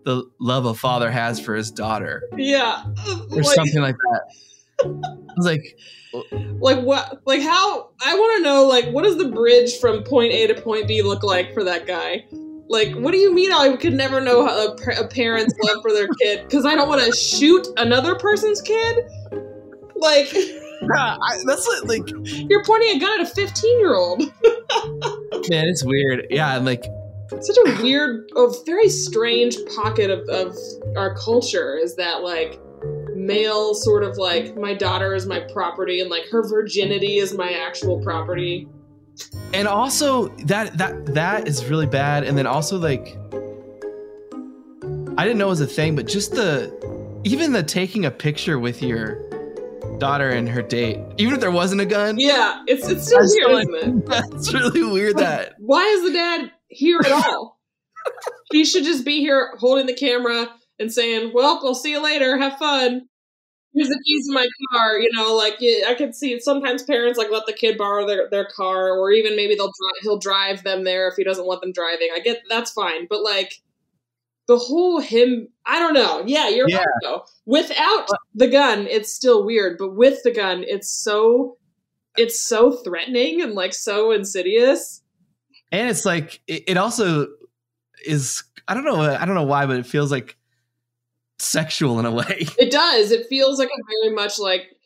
the love a father has for his daughter," yeah. Or like, something like that. I was like, like what like how i want to know like what does the bridge from point a to point b look like for that guy? Like what do you mean i could never know how a, a parent's love for their kid? Because i don't want to shoot another person's kid? Like yeah, I, that's what, like, you're pointing a gun at a 15 year old man, it's weird. Yeah, and like, such a weird, a very strange pocket of, of our culture is that like male sort of like my daughter is my property and like her virginity is my actual property. and also that that that is really bad. And then also like, I didn't know it was a thing, but just the even the taking a picture with your daughter and her date, even if there wasn't a gun. Yeah, it's it's still weird, isn't it? That's really weird. That Why is the dad here at all? he should just be here holding the camera and saying, "Well, we'll see you later. Have fun." Here's the keys to my car. You know, like I could see sometimes parents like let the kid borrow their, their car, or even maybe they'll he'll drive them there if he doesn't want them driving. I get that's fine, but like the whole him, I don't know. Yeah, you're Yeah. right though. Without the gun, it's still weird, but with the gun, it's so it's so threatening and like so insidious. And it's like it, it also is. I don't know. Uh, I don't know why, but it feels like sexual in a way. It does. It feels like a very much like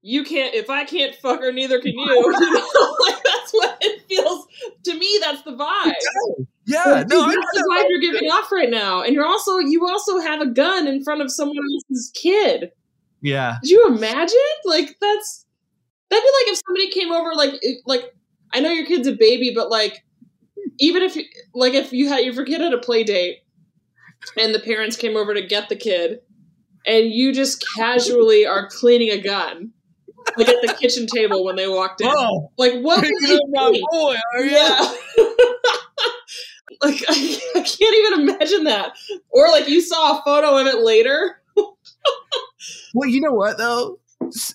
you can't. If I can't fuck her, neither can you. you know? like that's what it feels to me. That's the vibe. Yeah, Like, no, that's the vibe you're giving off right now, and you're also you also have a gun in front of someone else's kid. yeah, Could you imagine? Like that's that'd be like if somebody came over, like like I know your kid's a baby, but like, even if you like, if you had your kid at a play date, and the parents came over to get the kid, and you just casually are cleaning a gun, like at the kitchen table when they walked in. Oh, Like, what? was picking he my boy, are you? Yeah. like I, I can't even imagine that. Or like you saw a photo of it later. Well, you know what though?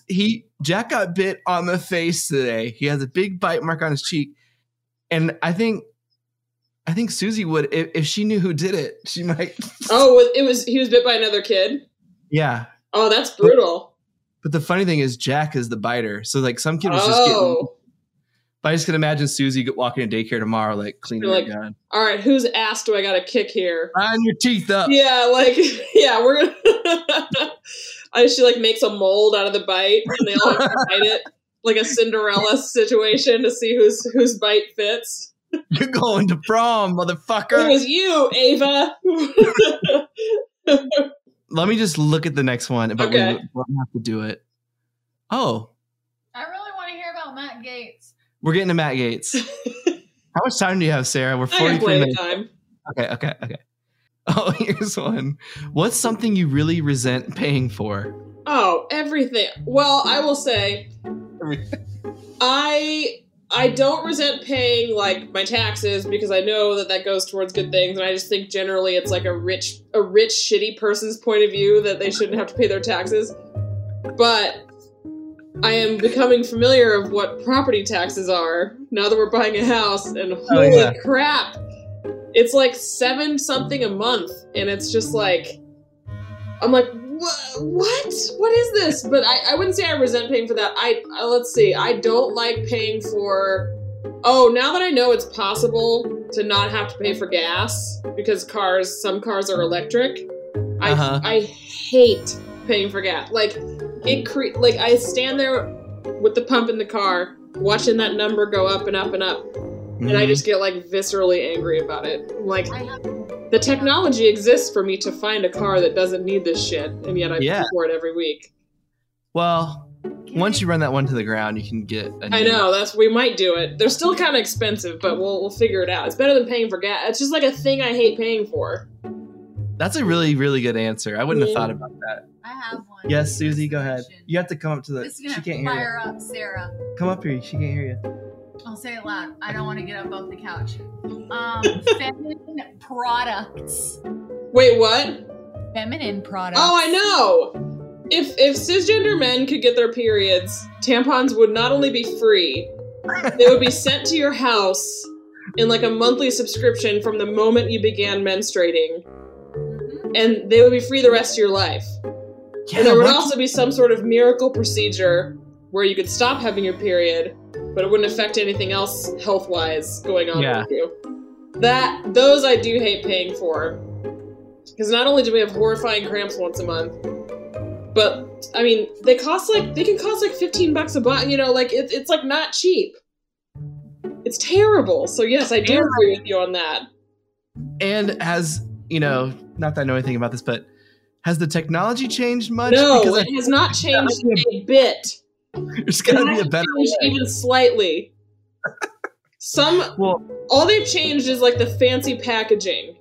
He Jack got bit on the face today. He has a big bite mark on his cheek, and I think, I think Susie would if, if she knew who did it. She might. Oh, it was he was bit by another kid. Yeah, Oh, that's brutal. but the funny thing is Jack is the biter. So like some kid was just getting. Oh, But I just can imagine Susie walking to daycare tomorrow, like cleaning You're her gun. all right. Whose ass do I got to kick here? Line your teeth up. Yeah, like yeah, we're gonna. I she like makes a mold out of the bite, and they all bite it like a Cinderella situation to see whose whose bite fits. You're going to prom, motherfucker. It was you, Ava. Let me just look at the next one, but Okay. we won't have to do it. Oh, I really want to hear about Matt Gaetz. we're getting to Matt Gaetz. How much time do you have, Sarah? We're I have 43 plenty minutes. time. Okay, okay, okay. Oh, here's one. What's something you really resent paying for? Oh, everything. Well, I will say, I I don't resent paying like my taxes because I know that that goes towards good things, and I just think generally it's like a rich a rich shitty person's point of view that they shouldn't have to pay their taxes. But I am becoming familiar of what property taxes are now that we're buying a house, and oh, holy yeah. crap, it's like seven something a month, and it's just like I'm like, what? What? What is this? But I, I wouldn't say I resent paying for that. I, I let's see. I don't like paying for. Oh, now that I know it's possible to not have to pay for gas because cars, some cars are electric. Uh-huh. I I hate paying for gas. Like it cre- like I stand there with the pump in the car, watching that number go up and up and up, and I Mhm. just get like viscerally angry about it. Like I have the technology exists for me to find a car that doesn't need this shit, and yet I Yeah. pay for it every week. well, once you run that one to the ground, you can get. A I new- know that's we might do it. They're still kind of expensive, but we'll we'll figure it out. It's better than paying for gas. It's just like a thing I hate paying for. That's a really, really good answer. I wouldn't have thought about that. I have one. Yes, Susie, go ahead. You have to come up to the. This is She gonna can't hear you. fire up Sarah. Come up here. She can't hear you. I'll say it loud. I don't want to get up off the couch. Um, feminine products. Wait, what? Feminine products. Oh, I know. If if cisgender men could get their periods, tampons would not only be free, they would be sent to your house in like a monthly subscription from the moment you began menstruating, Mhm. and they would be free the rest of your life. Yeah, and there would what- also be some sort of miracle procedure where you could stop having your period, but it wouldn't affect anything else health wise going on Yeah. with you. That those I do hate paying for. Because not only do we have horrifying cramps once a month, but I mean they cost like they can cost like fifteen bucks a bottle. You know, like it, it's like not cheap. It's terrible. So yes, I do Yeah. agree with you on that. and has you know, not that I know anything about this, but has the technology changed much? No, because it has not changed a bit. There's got to be a better even slightly. Some Well, all they've changed is like the fancy packaging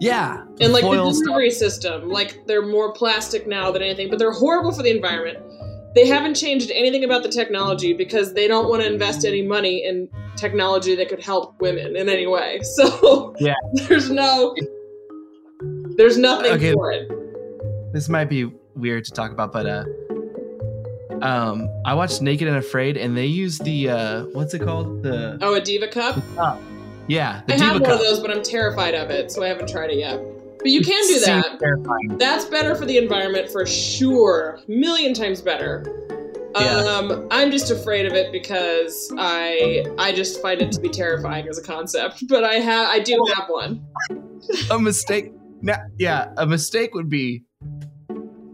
yeah, and like the stuff. delivery system. Like they're more plastic now than anything, but they're horrible for the environment. They haven't changed anything about the technology because they don't want to invest any money in technology that could help women in any way. So Yeah. there's no there's nothing Okay. for it. This might be weird to talk about, but uh, um, I watched Naked and Afraid, and they use the uh, what's it called? The Oh, a diva cup. yeah, the I have one Cup. of those, but I'm terrified of it, so I haven't tried it yet. But you can do that. That's better for the environment for sure. Million times better. Yeah. Um, I'm just afraid of it because I I just find it to be terrifying as a concept. But I have I do have one. a mistake. Now, yeah, a mistake would be,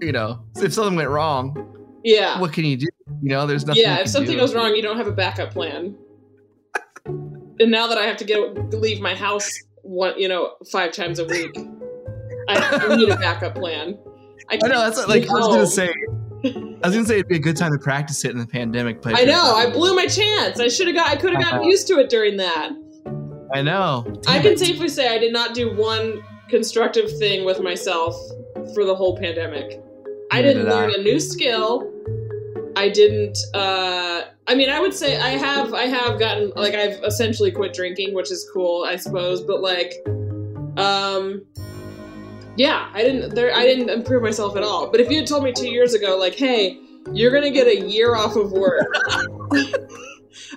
you know, if something went wrong, Yeah. what can you do? You know, there's nothing. Yeah, if something do. goes wrong, you don't have a backup plan. and now that I have to get leave my house one, you know, five times a week, I need a backup plan. I know that's what, like I was gonna say. I was gonna say it'd be a good time to practice it in the pandemic, but I know. I blew my chance. I should have got. I could have gotten Uh-huh. used to it during that. I know. I can it. safely say I did not do one constructive thing with myself for the whole pandemic. I didn't did learn a new skill. I didn't uh I mean I would say I have I have gotten like I've essentially quit drinking, which is cool, I suppose, but like um yeah, I didn't there I didn't improve myself at all. But if you had told me 2 years ago like, "Hey, you're to get a year off of work."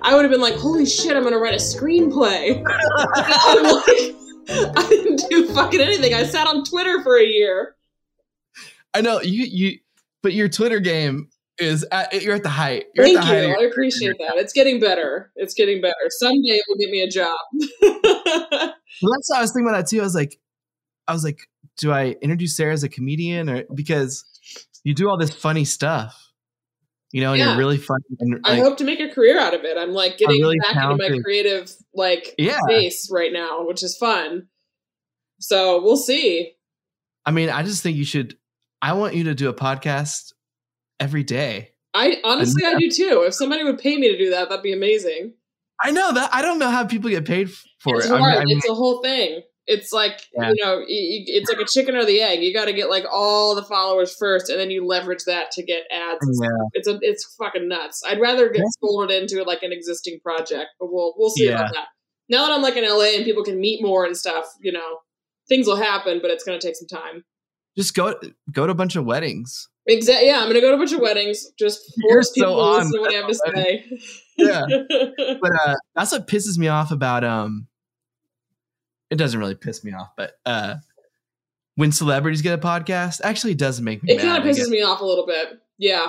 I would have been like, "Holy shit, I'm to write a screenplay." I'm like, I didn't do fucking anything. I sat on Twitter for a year. I know you you but your Twitter game is at, you're at the height. You're Thank at the you. height I appreciate that. It's getting better. It's getting better. Someday it will get me a job. Well, that's what I was thinking about that too. I was like, I was like, do I introduce Sarah as a comedian or because you do all this funny stuff, you know, and Yeah. you're really funny and I hope to make a career out of it. I'm like getting really back into my creative like yeah. space right now, which is fun. So we'll see. I mean, I just think you should. I want you to do a podcast every day. I honestly I do too. If somebody would pay me to do that, that'd be amazing. I know that. I don't know how people get paid for it's it. I hard. mean, I mean, it's a whole thing. It's like Yeah. you know, it's like a chicken or the egg. You got to get like all the followers first, and then you leverage that to get ads. yeah. It's a, it's fucking nuts. I'd rather get Yeah. folded into like an existing project, but we'll we'll see Yeah. about that. Now that I'm like in LA and people can meet more and stuff, you know, things will happen, but it's gonna take some time. Just go go to a bunch of weddings. Exactly. Yeah, I'm gonna go to a bunch of weddings. Just You're force so people to listen to what I have to say. Yeah. but uh, that's what pisses me off about um. It doesn't really piss me off, but uh, when celebrities get a podcast, actually it does make me it kind of pisses me off a little bit. Yeah.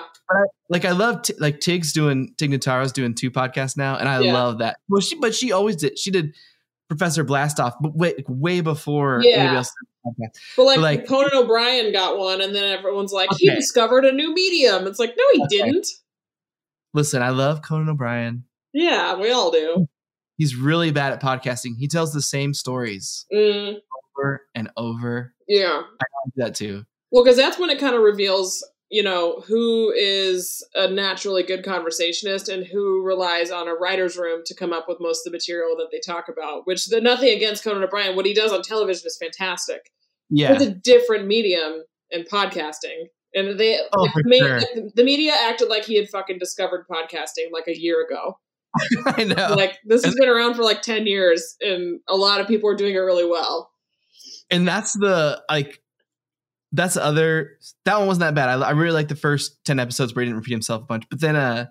like I love t- like Tig's doing Tig Notaro's doing two podcasts now, and I Yeah. love that. Well, she but she always did. She did Professor Blastoff, but way way before Yeah. anybody else. Podcast. But like, Like- Conan O'Brien got one, and then everyone's like, he discovered a new medium. It's like, no, he Okay. didn't. Listen, I love Conan O'Brien. Yeah, we all do. He's really bad at podcasting. He tells the same stories Mm, over and over. yeah. I do that too. Well, because that's when it kind of reveals, you know, who is a naturally good conversationist and who relies on a writer's room to come up with most of the material that they talk about. Which, the, nothing against Conan O'Brien, what he does on television is fantastic. Yeah, It's a different medium in podcasting. And they, Oh, ma- sure. like, the media acted like he had fucking discovered podcasting like a year ago. I know. Like this has been around for like ten years, and a lot of people are doing it really well. and that's the like. That's the other. That one wasn't that bad. I, I really like the first ten episodes where he didn't repeat himself a bunch, but then uh,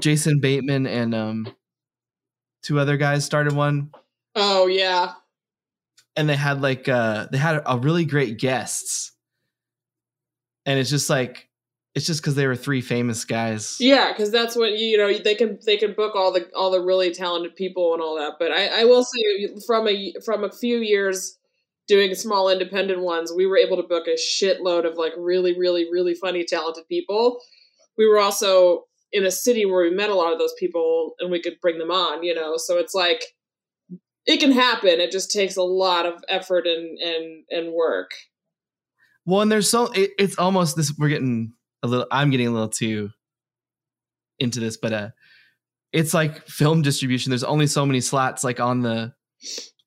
Jason Bateman and um, two other guys started one Oh yeah, and they had like uh they had a really great guests and it's just like it's just because they were three famous guys yeah, because that's what you know they can they can book all the all the really talented people and all that. But I, I will say from a from a few years doing small independent ones, we were able to book a shitload of like really really really funny talented people. We were also in a city where we met a lot of those people and we could bring them on, you know. So it's like it can happen. It just takes a lot of effort and and and work. well and there's so it, it's almost this we're getting a little i'm getting a little too into this but uh it's like film distribution there's only so many slots like on the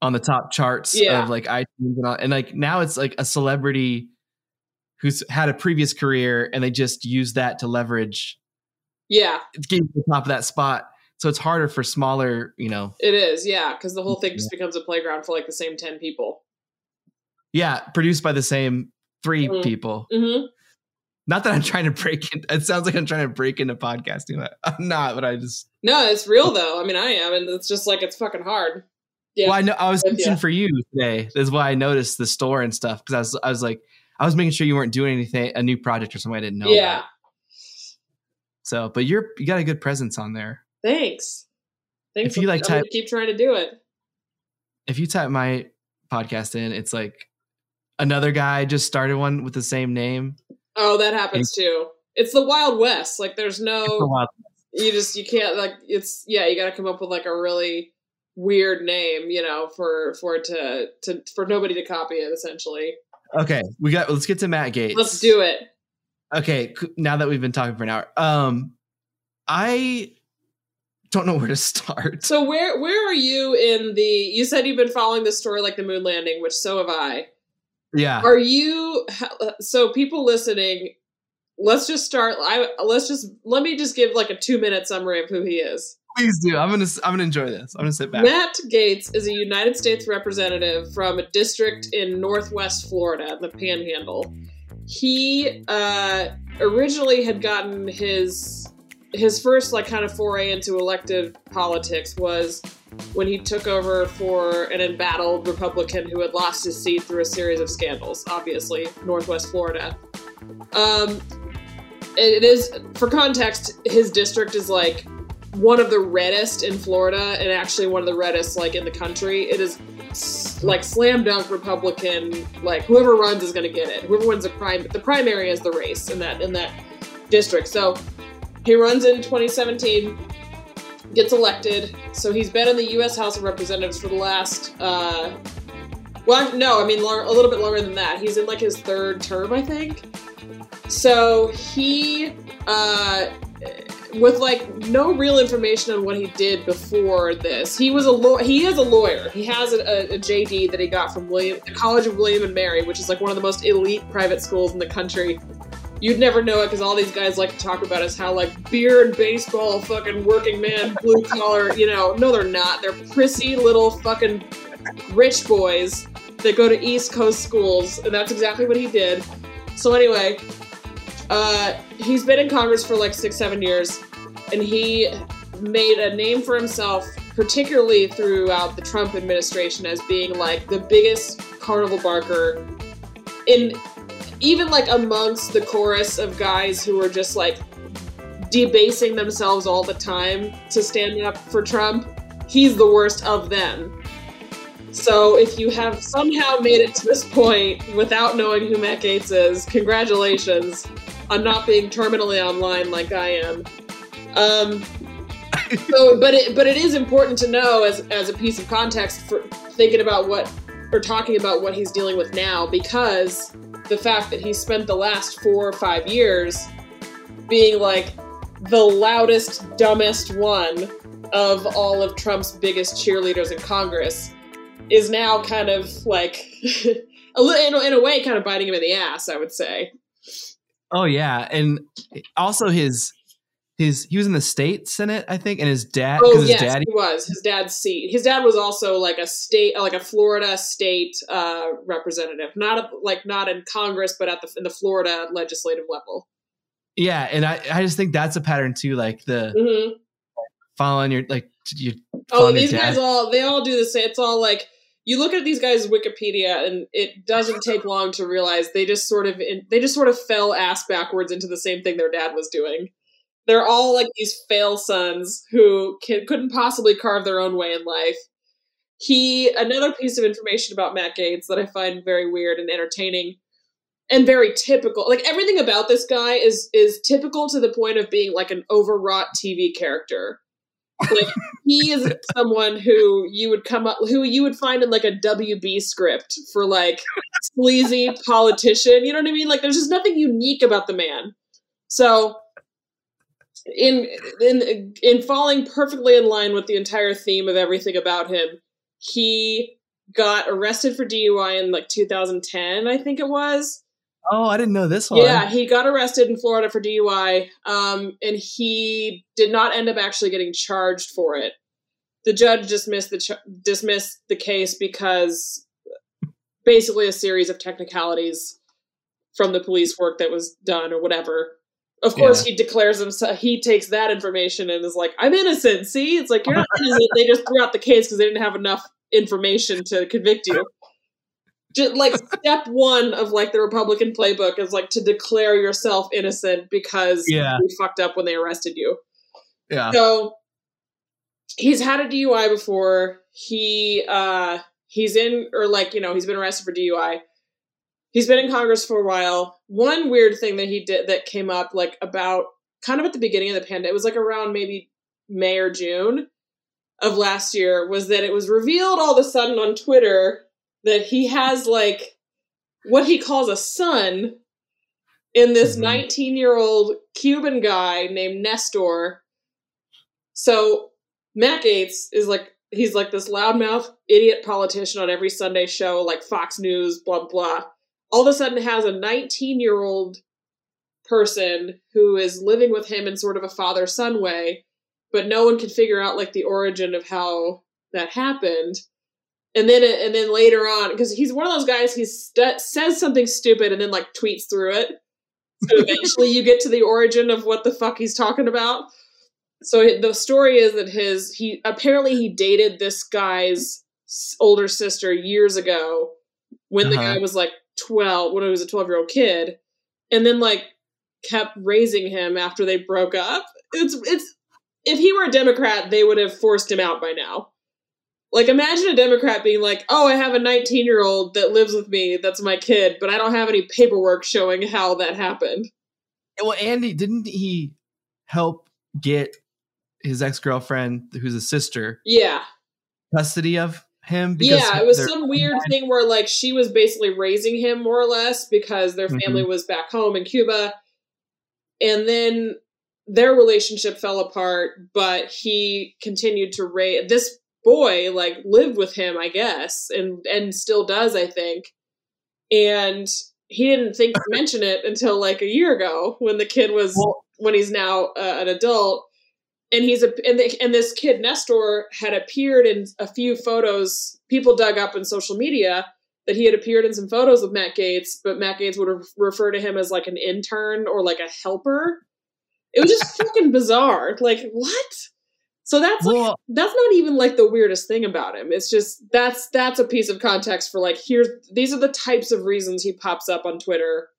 on the top charts Yeah. of like itunes and all and like now it's like a celebrity who's had a previous career and they just use that to leverage Yeah, get to the top of that spot. So it's harder for smaller, you know. It is, yeah, because the whole thing just becomes a playground for like the same ten people. Yeah, produced by the same 3 Mhm. people. hmm Not that I'm trying to break in. It sounds like I'm trying to break into podcasting. but I'm not, but I just. No, it's real though. I mean, I am, and it's just like it's fucking hard. Yeah. Well, I know I was With itching ya. for you today. That's why I noticed the store and stuff because I was I was like I was making sure you weren't doing anything a new project or something I didn't know. yeah. about. So, but you're you got a good presence on there. Thanks. Thanks. If you, like, type- keep trying to do it. If you type my podcast in, it's like another guy just started one with the same name. Oh, that happens too. It's the Wild West. Like, there's no. You just you can't like. It's yeah. You got to come up with like a really weird name, you know, for for it to to for nobody to copy it. Essentially, Okay, we got. Let's get to Matt Gaetz. let's do it. Okay, now that we've been talking for an hour, um, I don't know where to start. So where where are you in the? You said you've been following this story like the moon landing, which so have I. Yeah, Are you? So people listening, let's just start. I let's just let me just give like a two minute summary of who he is. please do. I'm gonna I'm gonna enjoy this. I'm gonna sit back. Matt Gaetz is a United States representative from a district in Northwest Florida, the Panhandle. He uh, originally had gotten his his first like kind of foray into elective politics was when he took over for an embattled Republican who had lost his seat through a series of scandals. Obviously, Northwest Florida. Um, it is for context. His district is like one of the reddest in Florida, and actually one of the reddest like in the country. It is like slam dunk Republican. Like whoever runs is going to get it. Whoever wins the prime, the primary is the race in that in that district. So he runs in 2017, gets elected. So he's been in the U.S. House of Representatives for the last. Uh, well, no, I mean lo- a little bit longer than that. He's in like his third term, I think. So he, uh, with like no real information on what he did before this, he was a law. He is a lawyer. He has a, a, a JD that he got from William, College of William and Mary, which is like one of the most elite private schools in the country. You'd never know it because all these guys like to talk about is how like beer and baseball, fucking working man, blue collar. You know, no, they're not. They're prissy little fucking rich boys that go to East Coast schools, and that's exactly what he did. So anyway, uh, he's been in Congress for like six, seven years, and he made a name for himself, particularly throughout the Trump administration, as being like the biggest carnival barker in even like amongst the chorus of guys who are just like debasing themselves all the time to stand up for Trump. He's the worst of them. So if you have somehow made it to this point without knowing who Matt Gaetz is, congratulations on not being terminally online like I am. Um, so, but it but it is important to know as as a piece of context for thinking about what or talking about what he's dealing with now because the fact that he spent the last four or five years being like the loudest, dumbest one of all of Trump's biggest cheerleaders in Congress is now kind of like a li- in, in a way kind of biting him in the ass i would say. Oh yeah, and also his his he was in the state senate, I think, and his dad oh his yes dad he was. His dad's seat. His dad was also like a state like a florida state uh, representative. Not a, like not in congress but at the in the florida legislative level. Yeah, and I I just think that's a pattern too, like the hmm following your like you oh these guys all they all do the same it's all like you look at these guys wikipedia and it doesn't take long to realize they just sort of in, they just sort of fell ass backwards into the same thing their dad was doing they're all like these fail sons who can, couldn't possibly carve their own way in life he another piece of information about matt gaetz that i find very weird and entertaining and very typical like everything about this guy is is typical to the point of being like an overwrought tv character like he is someone who you would come up who you would find in like a WB script for like sleazy politician. You know what I mean? Like there's just nothing unique about the man. So in in in falling perfectly in line with the entire theme of everything about him, he got arrested for DUI in like 2010, I think it was. oh, I didn't know this one. Yeah, he got arrested in Florida for DUI, um, and he did not end up actually getting charged for it. The judge dismissed the ch- dismissed the case because basically a series of technicalities from the police work that was done or whatever. Of course, he declares himself. He takes that information and is like, "I'm innocent." See, it's like you're not innocent. they just threw out the case because they didn't have enough information to convict you just like step one of like the Republican playbook is like to declare yourself innocent because Yeah. you fucked up when they arrested you. yeah. So he's had a DUI before. He uh he's in or like, you know, he's been arrested for DUI. He's been in Congress for a while. One weird thing that he did that came up like about kind of at the beginning of the pandemic, it was like around maybe May or June of last year was that it was revealed all of a sudden on Twitter that he has like what he calls a son in this Mhm. 19 year old Cuban guy named Nestor. So Matt Gaetz is like he's like this loudmouth idiot politician on every Sunday show, like Fox News, blah blah. All of a sudden has a 19 year old person who is living with him in sort of a father son way, but no one can figure out like the origin of how that happened. And then and then later on, because he's one of those guys, he st- says something stupid and then like tweets through it. So eventually, you get to the origin of what the fuck he's talking about. So the story is that his he apparently he dated this guy's older sister years ago when the Uh-huh. guy was like 12 when I was a 12 year old kid and then like kept raising him after they broke up it's it's if he were a democrat they would have forced him out by now. Like imagine a democrat being like oh i have a 19 year old that lives with me that's my kid but i don't have any paperwork showing how that happened. Well, Andy, didn't he help get his ex girlfriend, who's a sister, yeah. custody of him? yeah, it was some weird thing where like she was basically raising him more or less because their Mhm. family was back home in Cuba. And then their relationship fell apart, but he continued to raise this boy like lived with him, I guess, and and still does, I think. And he didn't think to mention it until like a year ago when the kid was Well- when he's now uh, an adult and he's a and, the, and this kid Nestor had appeared in a few photos people dug up in social media that he had appeared in some photos with Matt Gaetz, but Matt Gaetz would re- refer to him as like an intern or like a helper. It was just fucking bizarre. Like what? So that's like, Well, that's not even like the weirdest thing about him. It's just that's that's a piece of context for like here's these are the types of reasons he pops up on Twitter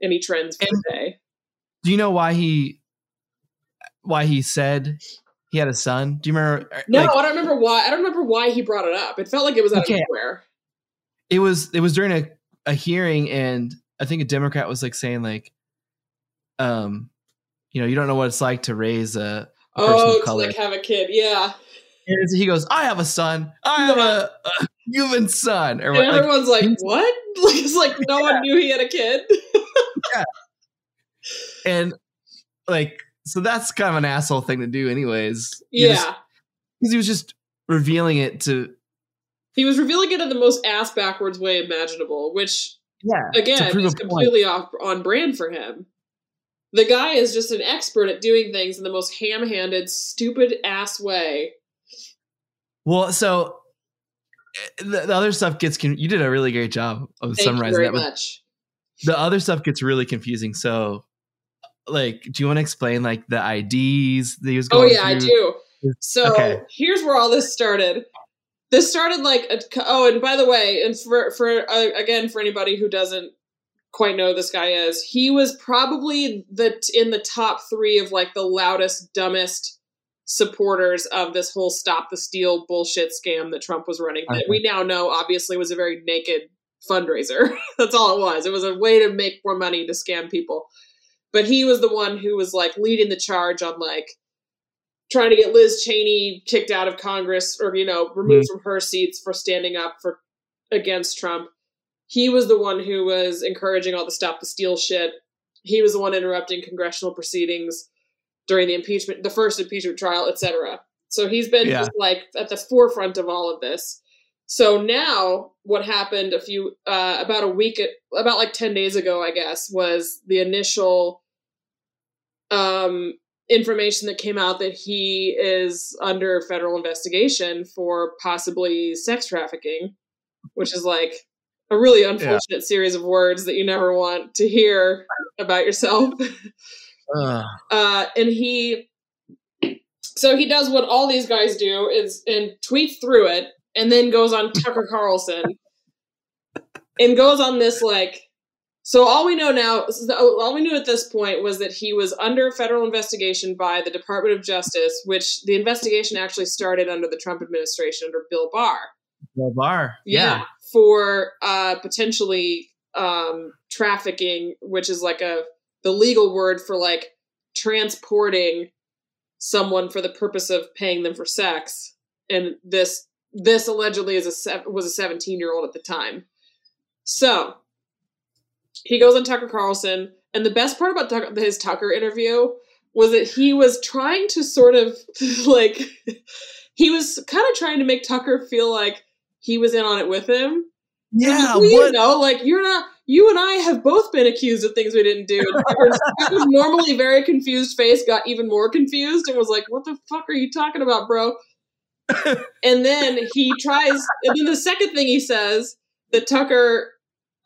and he trends for And- a day. do you know why he why he said he had a son? Do you remember? uh, No, like, I don't remember why. I don't remember why he brought it up. It felt like it was out Okay. of nowhere. it was it was during a, a hearing and I think a Democrat was like saying like um you know, you don't know what it's like to raise a, a person Oh, to like have a kid. Yeah. And he goes, I have a son. I have a, a human son. Or And like, everyone's like, what? Like, it's like no one knew he had a kid. Yeah. And like so that's kind of an asshole thing to do anyways. You yeah. Because he was just revealing it to he was revealing it in the most ass backwards way imaginable, which yeah again is point. completely off on brand for him. The guy is just an expert at doing things in the most ham-handed, stupid ass way. Well, so eh, the, the other stuff gets con- you did a really great job of Thank summarizing very that. much. The other stuff gets really confusing. So, like, do you want to explain like the IDs that he was Oh going yeah, I do. So Okay. here's where all this started. This started like a, oh, and by the way, and for for uh, again for anybody who doesn't quite know who this guy is, he was probably the in the top three of like the loudest, dumbest supporters of this whole stop the steal bullshit scam that Trump was running. That we now know obviously was a very naked fundraiser. That's all it was. It was a way to make more money to scam people. But he was the one who was like leading the charge on like trying to get Liz Cheney kicked out of Congress or you know removed mm. from her seats for standing up for against Trump. He was the one who was encouraging all the stop the steal shit. He was the one interrupting congressional proceedings during the impeachment, the first impeachment trial, etc. So he's been Yeah. just like at the forefront of all of this. So now, what happened a few uh, about a week, about like ten days ago, I guess, was the initial um, information that came out that he is under federal investigation for possibly sex trafficking, which is like a really unfortunate series of words that you never want to hear about yourself. Ugh. Uh, and he, so he does what all these guys do is and tweets through it, and then goes on Tucker Carlson, and goes on this like. So all we know now, all we knew at this point was that he was under federal investigation by the Department of Justice, which the investigation actually started under the Trump administration under Bill Barr Well, Barr. Yeah. for uh, potentially um, trafficking, which is like a the legal word for like transporting someone for the purpose of paying them for sex. And this this allegedly is a was a 17 year old at the time. So he goes on Tucker Carlson, and the best part about Tucker, his Tucker interview was that he was trying to sort of like he was kind of trying to make Tucker feel like he was in on it with him. Yeah, you know, like you're not. You and I have both been accused of things we didn't do. Tucker's, Tucker's normally very confused face got even more confused and was like, "What the fuck are you talking about, bro?" And then he tries. And then the second thing he says that Tucker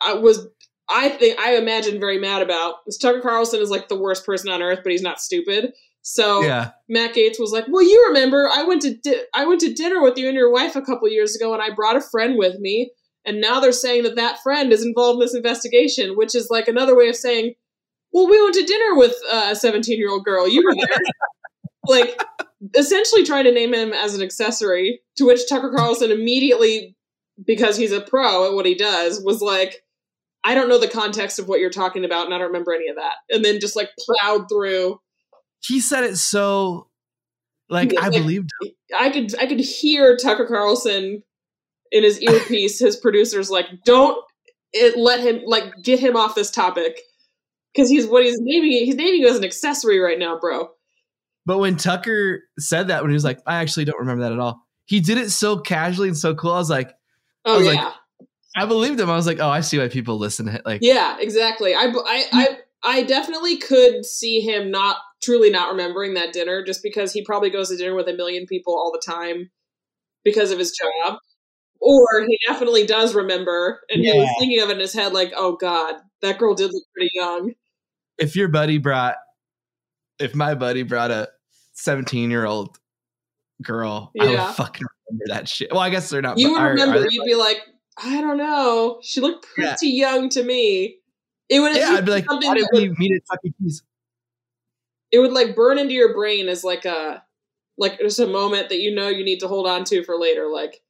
uh, was, I think, I imagine very mad about is Tucker Carlson is like the worst person on earth, but he's not stupid. So Yeah. Matt Gaetz was like, "Well, you remember I went to di- I went to dinner with you and your wife a couple years ago, and I brought a friend with me, and now they're saying that that friend is involved in this investigation, which is like another way of saying, well, we went to dinner with uh, a 17 year old girl. You were there, like essentially trying to name him as an accessory. To which Tucker Carlson immediately, because he's a pro at what he does, was like." I don't know the context of what you're talking about, and I don't remember any of that. And then just like plowed through He said it so like I like- believed him. I could I could hear Tucker Carlson in his earpiece, his producers like, don't it let him like get him off this topic. Because he's what he's naming it, he's naming you as an accessory right now, bro. But when Tucker said that, when he was like, I actually don't remember that at all. He did it so casually and so cool. I was like, Oh was yeah. like- I believed him. I was like, oh, I see why people listen to it. Like, yeah, exactly. I, I I I definitely could see him not truly not remembering that dinner just because he probably goes to dinner with a million people all the time because of his job. Or he definitely does remember and he was thinking of it in his head like, oh god, that girl did look pretty young. if your buddy brought, if my buddy brought a 17 year old girl, I would fucking remember that shit. Well, I guess they're not. You would are- are remember. you'd be like, I don't know. She looked Yeah. pretty young to me. It would. yeah, I'd be like, something why did we meet at Chuck E. Cheese? it would like burn into your brain as like a like just a moment that you know you need to hold on to for later. Like,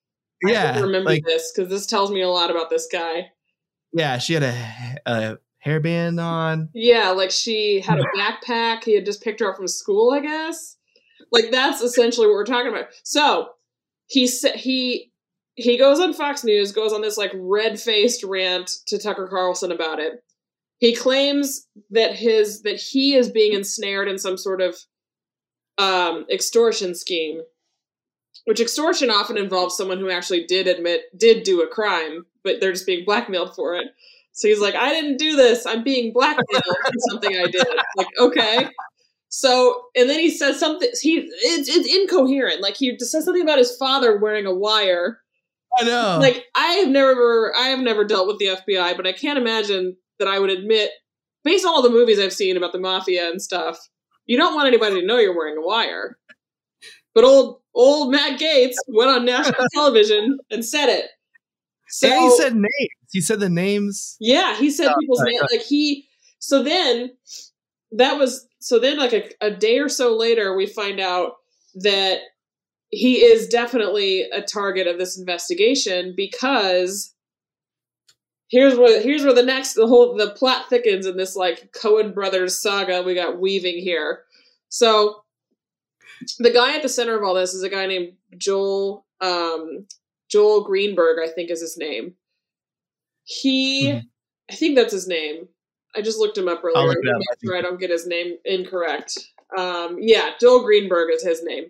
Yeah, remember like, this because this tells me a lot about this guy. yeah, she had a, a hairband on. Yeah, like she had a backpack. He had just picked her up from school, I guess. Like that's essentially what we're talking about. So he he he goes on Fox News, goes on this like red faced rant to Tucker Carlson about it. He claims that his that he is being ensnared in some sort of um, extortion scheme, which extortion often involves someone who actually did admit did do a crime, but they're just being blackmailed for it. So he's like, I didn't do this. I'm being blackmailed for something I did. Like, okay. So, and then he says something. He it's, it's incoherent. Like he says something about his father wearing a wire. I know. Like I have never, I have never dealt with the FBI, but I can't imagine that I would admit, based on all the movies I've seen about the mafia and stuff, you don't want anybody to know you're wearing a wire. But old old Matt Gaetz went on national television and said it. So and he said names. He said the names. yeah, he said Oh, people's names. Like he. So then, that was so then like a, a day or so later, we find out that he is definitely a target of this investigation because here's where here's where the next the whole the plot thickens in this like Coen brothers saga we got weaving here. So the guy at the center of all this is a guy named Joel um Joel Greenberg, I think is his name. He Mhm. I think that's his name. I just looked him up earlier I'll look to it up. make sure I don't get his name incorrect. Um, yeah, Joel Greenberg is his name.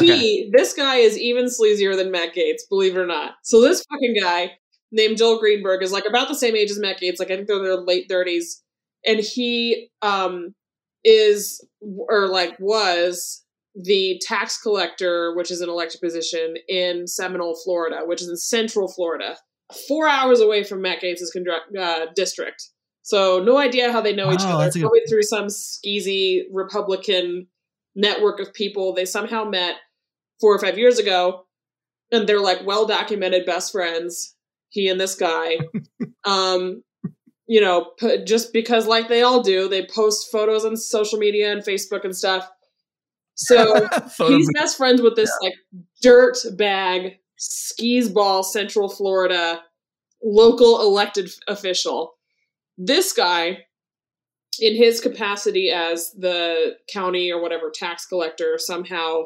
He, this guy is even sleazier than Matt Gaetz, believe it or not. So this fucking guy named Joel Greenberg is like about the same age as Matt Gaetz, like I think they're in their late thirties, and he um is or like was the tax collector, which is an elected position in Seminole, Florida, which is in Central Florida, four hours away from Matt Gaetz' condru- uh, district. So no idea how they know each Wow, other. a good- Probably through some skeezy Republican network of people. They somehow met four or five years ago, and they're like well documented best friends. He and this guy. um, you know, p- just because like they all do, they post photos on social media and Facebook and stuff. So he's best friends with this like dirt bag skis ball Central Florida local elected f- official. This guy, in his capacity as the county or whatever tax collector, somehow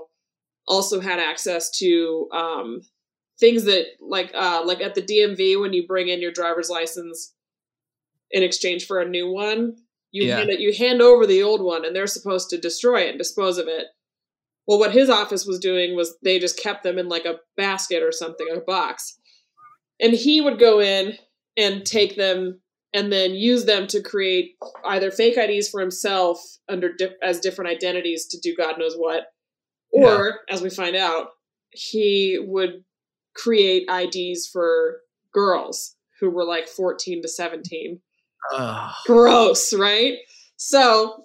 also had access to um, things that like uh, like at the DMV when you bring in your driver's license. in exchange for a new one. You Yeah. hand it, you hand over the old one, and they're supposed to destroy it and dispose of it. Well, what his office was doing was they just kept them in like a basket or something, a box, and he would go in and take them and then use them to create either fake IDs for himself under di- as different identities to do God knows what, or as we find out, he would create IDs for girls who were like 14 to 17. Ugh. Gross, right? So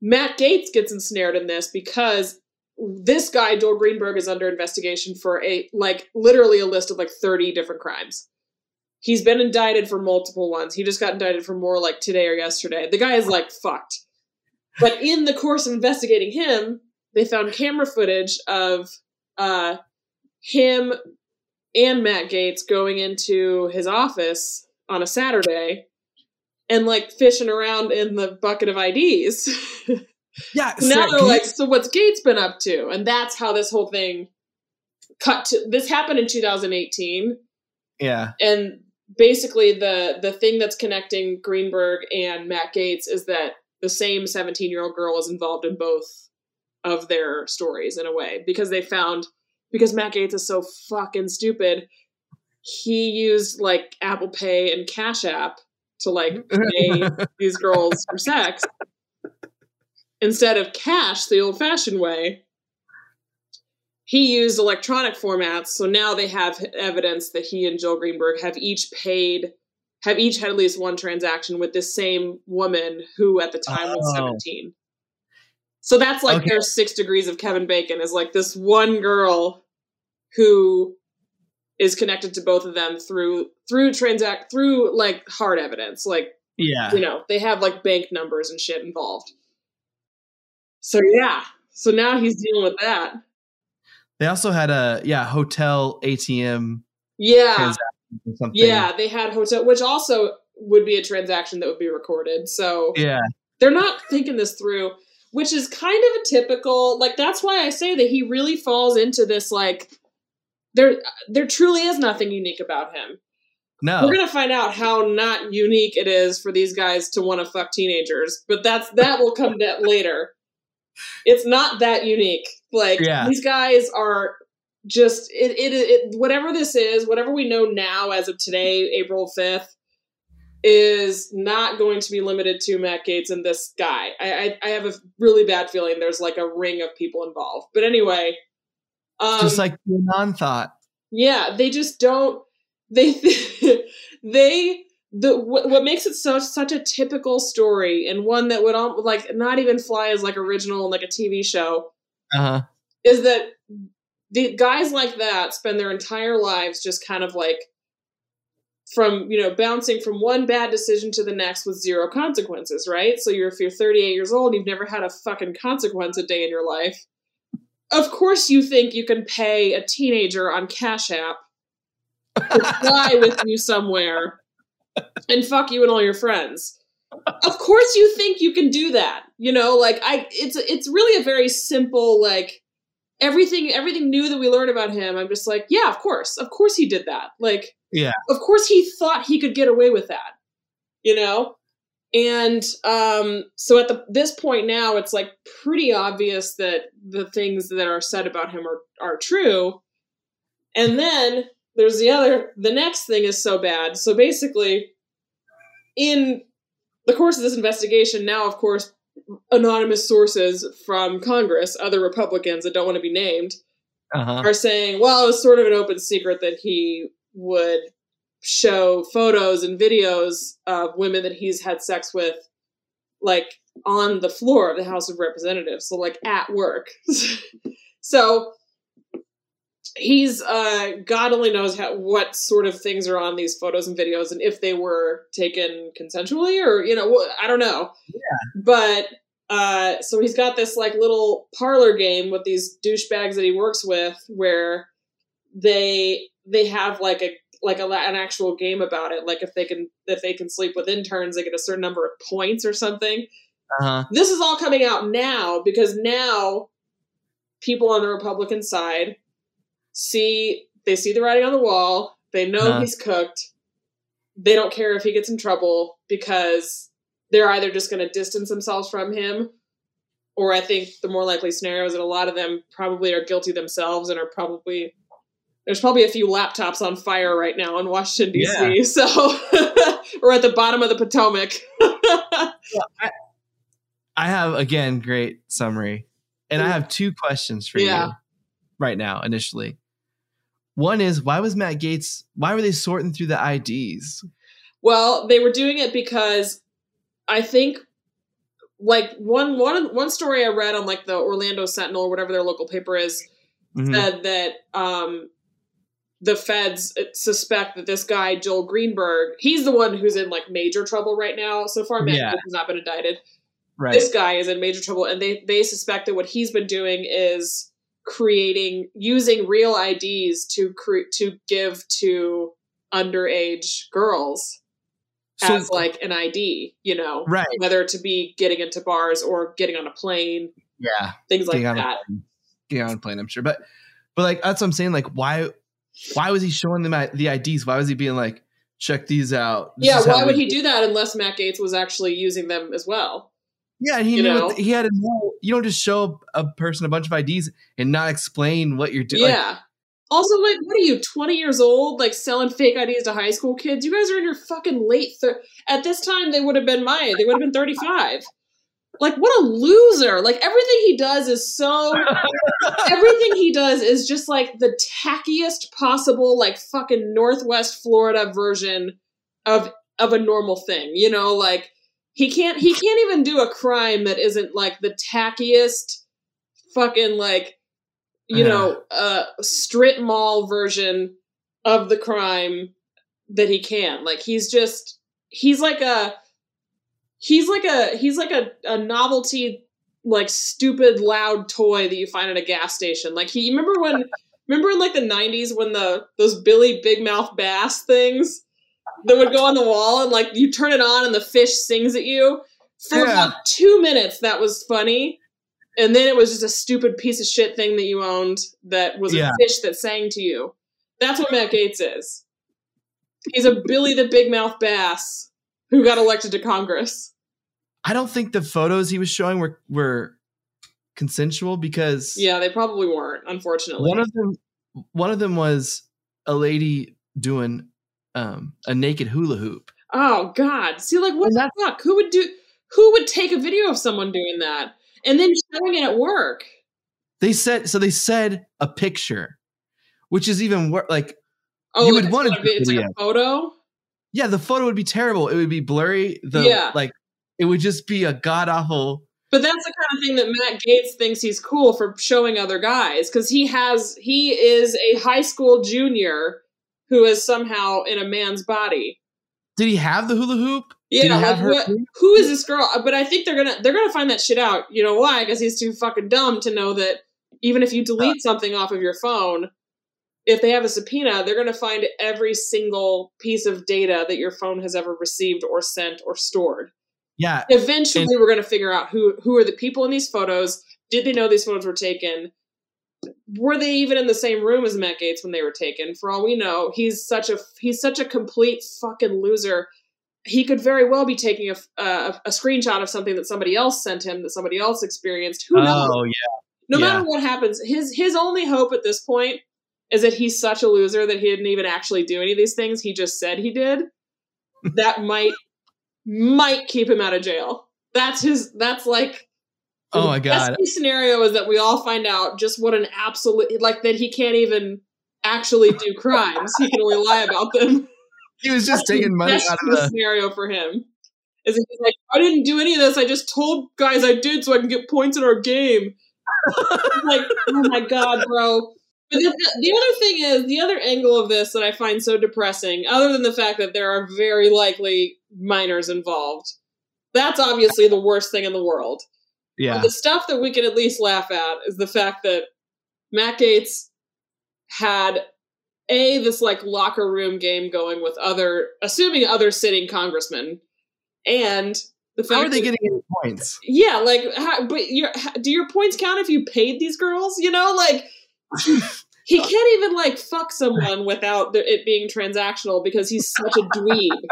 Matt Gaetz gets ensnared in this because this guy, Joel Greenberg, is under investigation for a like literally a list of like 30 different crimes. He's been indicted for multiple ones. He just got indicted for more like today or yesterday. The guy is like fucked. But in the course of investigating him, they found camera footage of uh him and Matt Gaetz going into his office on a Saturday and like fishing around in the bucket of IDs. Yeah. now they're like, you- so what's Gaetz been up to? And that's how this whole thing cut to this happened in 2018 yeah. and basically the the thing that's connecting Greenberg and Matt Gaetz is that the same 17 year old girl is involved in both of their stories in a way because they found because Matt Gaetz is so fucking stupid he used like Apple Pay and Cash App to like pay these girls for sex instead of cash the old fashioned way he used electronic formats so now they have evidence that he and joel greenberg have each paid have each had at least one transaction with this same woman who at the time was Oh. 17 so that's like Okay. their six degrees of kevin bacon is like this one girl who is connected to both of them through through transact through like hard evidence like Yeah. you know they have like bank numbers and shit involved so yeah so now he's dealing with that They also had a yeah hotel ATM yeah something. yeah they had hotel which also would be a transaction that would be recorded so Yeah. they're not thinking this through which is kind of a typical like that's why i say that he really falls into this like there there truly is nothing unique about him No. We're gonna find out how not unique it is for these guys to want to fuck teenagers, but that's that will come to later. It's not that unique. Like Yeah. these guys are just it, it it whatever this is, whatever we know now as of today, April fifth, is not going to be limited to Matt Gaetz and this guy. I, I I have a really bad feeling there's like a ring of people involved. But anyway, um, Just like non thought. yeah, they just don't. They they the what, what makes it so such a typical story and one that would all like not even fly as like original in like a TV show Uh huh. is that the guys like that spend their entire lives just kind of like from you know bouncing from one bad decision to the next with zero consequences right? So you're if you're 38 years old you've never had a fucking consequence a day in your life. Of course you think you can pay a teenager on cash app to fly with you somewhere and fuck you and all your friends. Of course you think you can do that you know like i it's it's really a very simple like everything everything new that we learn about him i'm just like yeah of course of course he did that like Yeah. of course he thought he could get away with that you know? And um so at the this point now it's like pretty obvious that the things that are said about him are are true. And then there's the other the next thing is so bad so basically in the course of this investigation now of course anonymous sources from congress other republicans that don't want to be named Uh huh. are saying, well, it was sort of an open secret that he would show photos and videos of women that he's had sex with, like on the floor of the House of Representatives, so like at work. so he's uh god only knows how what sort of things are on these photos and videos and if they were taken consensually or you know i don't know. Yeah. But uh so he's got this like little parlor game with these douchebags that he works with where they they have like a like a, an actual game about it. Like if they can if they can sleep with interns they get a certain number of points or something. Uh huh. this is all coming out now because now people on the Republican side see they see the writing on the wall. They know Uh-huh. he's cooked. they don't care if he gets in trouble because they're either just going to distance themselves from him or I think the more likely scenario is that a lot of them probably are guilty themselves and are probably there's probably a few laptops on fire right now in Washington D.C. Yeah. So we're at the bottom of the Potomac. I, I have again great summary, and I have two questions for Yeah. you right now. Initially, one is why was Matt Gaetz? Why were they sorting through the IDs? well, they were doing it because I think like one one one story I read on like the Orlando Sentinel or whatever their local paper is Mhm. said that um, the feds suspect that this guy Joel Greenberg, he's the one who's in like major trouble right now. So far, Matt Yeah. Has not been indicted. right. This guy is in major trouble, and they they suspect that what he's been doing is creating using real IDs to cre- to give to underage girls So- as like an ID. You know, right. whether to be getting into bars or getting on a plane, Yeah. things like Getting on that. Getting on a plane, I'm sure. But but like that's what I'm saying. Like, why why was he showing them the IDs? Why was he being like, check these out? This Yeah, why would he do that unless Matt Gaetz was actually using them as well? Yeah, and he you knew know? he had to know. You don't just show a person a bunch of IDs and not explain what you're doing. Yeah. also, like, what are you, 20 years old, like selling fake IDs to high school kids? You guys are in your fucking late thir- At this time, they would have been my, they would have been 35. Like, what a loser. Like, everything he does is so, everything he does is just like the tackiest possible, like, fucking Northwest Florida version of, of a normal thing. You know, like, he can't, he can't even do a crime that isn't like the tackiest fucking, like, you know, uh, strip mall version of the crime that he can. Like he's just he's like a he's like a he's like a, a novelty like stupid loud toy that you find at a gas station. Like he you remember when remember in like the nineties when the those Billy Big Mouth Bass things that would go on the wall and like you turn it on and the fish sings at you. For Yeah. about two minutes that was funny. And then it was just a stupid piece of shit thing that you owned that was Yeah. a fish that sang to you. That's what Matt Gaetz is. He's a Billy the Big Mouth Bass who got elected to Congress. I don't think the photos he was showing were were consensual because Yeah, they probably weren't, unfortunately. one of them one of them was a lady doing um, a naked hula hoop. oh God. See, like what the fuck? Who would do who would take a video of someone doing that and then showing it at work? They said so. They said a picture, which is even worse. Like Oh, You like would want like a a- it's like a video. photo. yeah, the photo would be terrible. It would be blurry. The Yeah. like it would just be a god awful. But that's the kind of thing that Matt Gaetz thinks he's cool for showing other guys because he has he is a high school junior who is somehow in a man's body. Did he have the hula hoop? Yeah, like what, who is this girl? But I think they're gonna they're gonna find that shit out. You know why? Because he's too fucking dumb to know that even if you delete uh. something off of your phone, if they have a subpoena, they're gonna find every single piece of data that your phone has ever received or sent or stored. Yeah, Eventually, And- we're gonna figure out who who are the people in these photos. Did they know these photos were taken? Were they even in the same room as Matt Gaetz when they were taken? For all we know, he's such a he's such a complete fucking loser he could very well be taking a, a, a screenshot of something that somebody else sent him that somebody else experienced. Who knows? Oh yeah. no yeah. matter what happens, his his only hope at this point is that he's such a loser that he didn't even actually do any of these things. He just said he did. that might might keep him out of jail. That's his. That's like. Oh my the best God. case scenario is that we all find out just what an absolute like that he can't even actually do crimes. he can only lie about them. He was just taking money out of the. scenario for him. Is he's like, I didn't do any of this. I just told guys I did so I can get points in our game. Like, oh my god, bro. But the, the other thing is the other angle of this that I find so depressing, other than the fact that there are very likely minors involved. That's obviously the worst thing in the world. Yeah, The stuff that we can at least laugh at is the fact that Matt Gaetz had a this like locker room game going with other, assuming other sitting congressmen, and the fact how are they that- getting any points? yeah, like, how, but your do your points count if you paid these girls? You know, like he can't even like fuck someone without the, it being transactional because he's such a dweeb.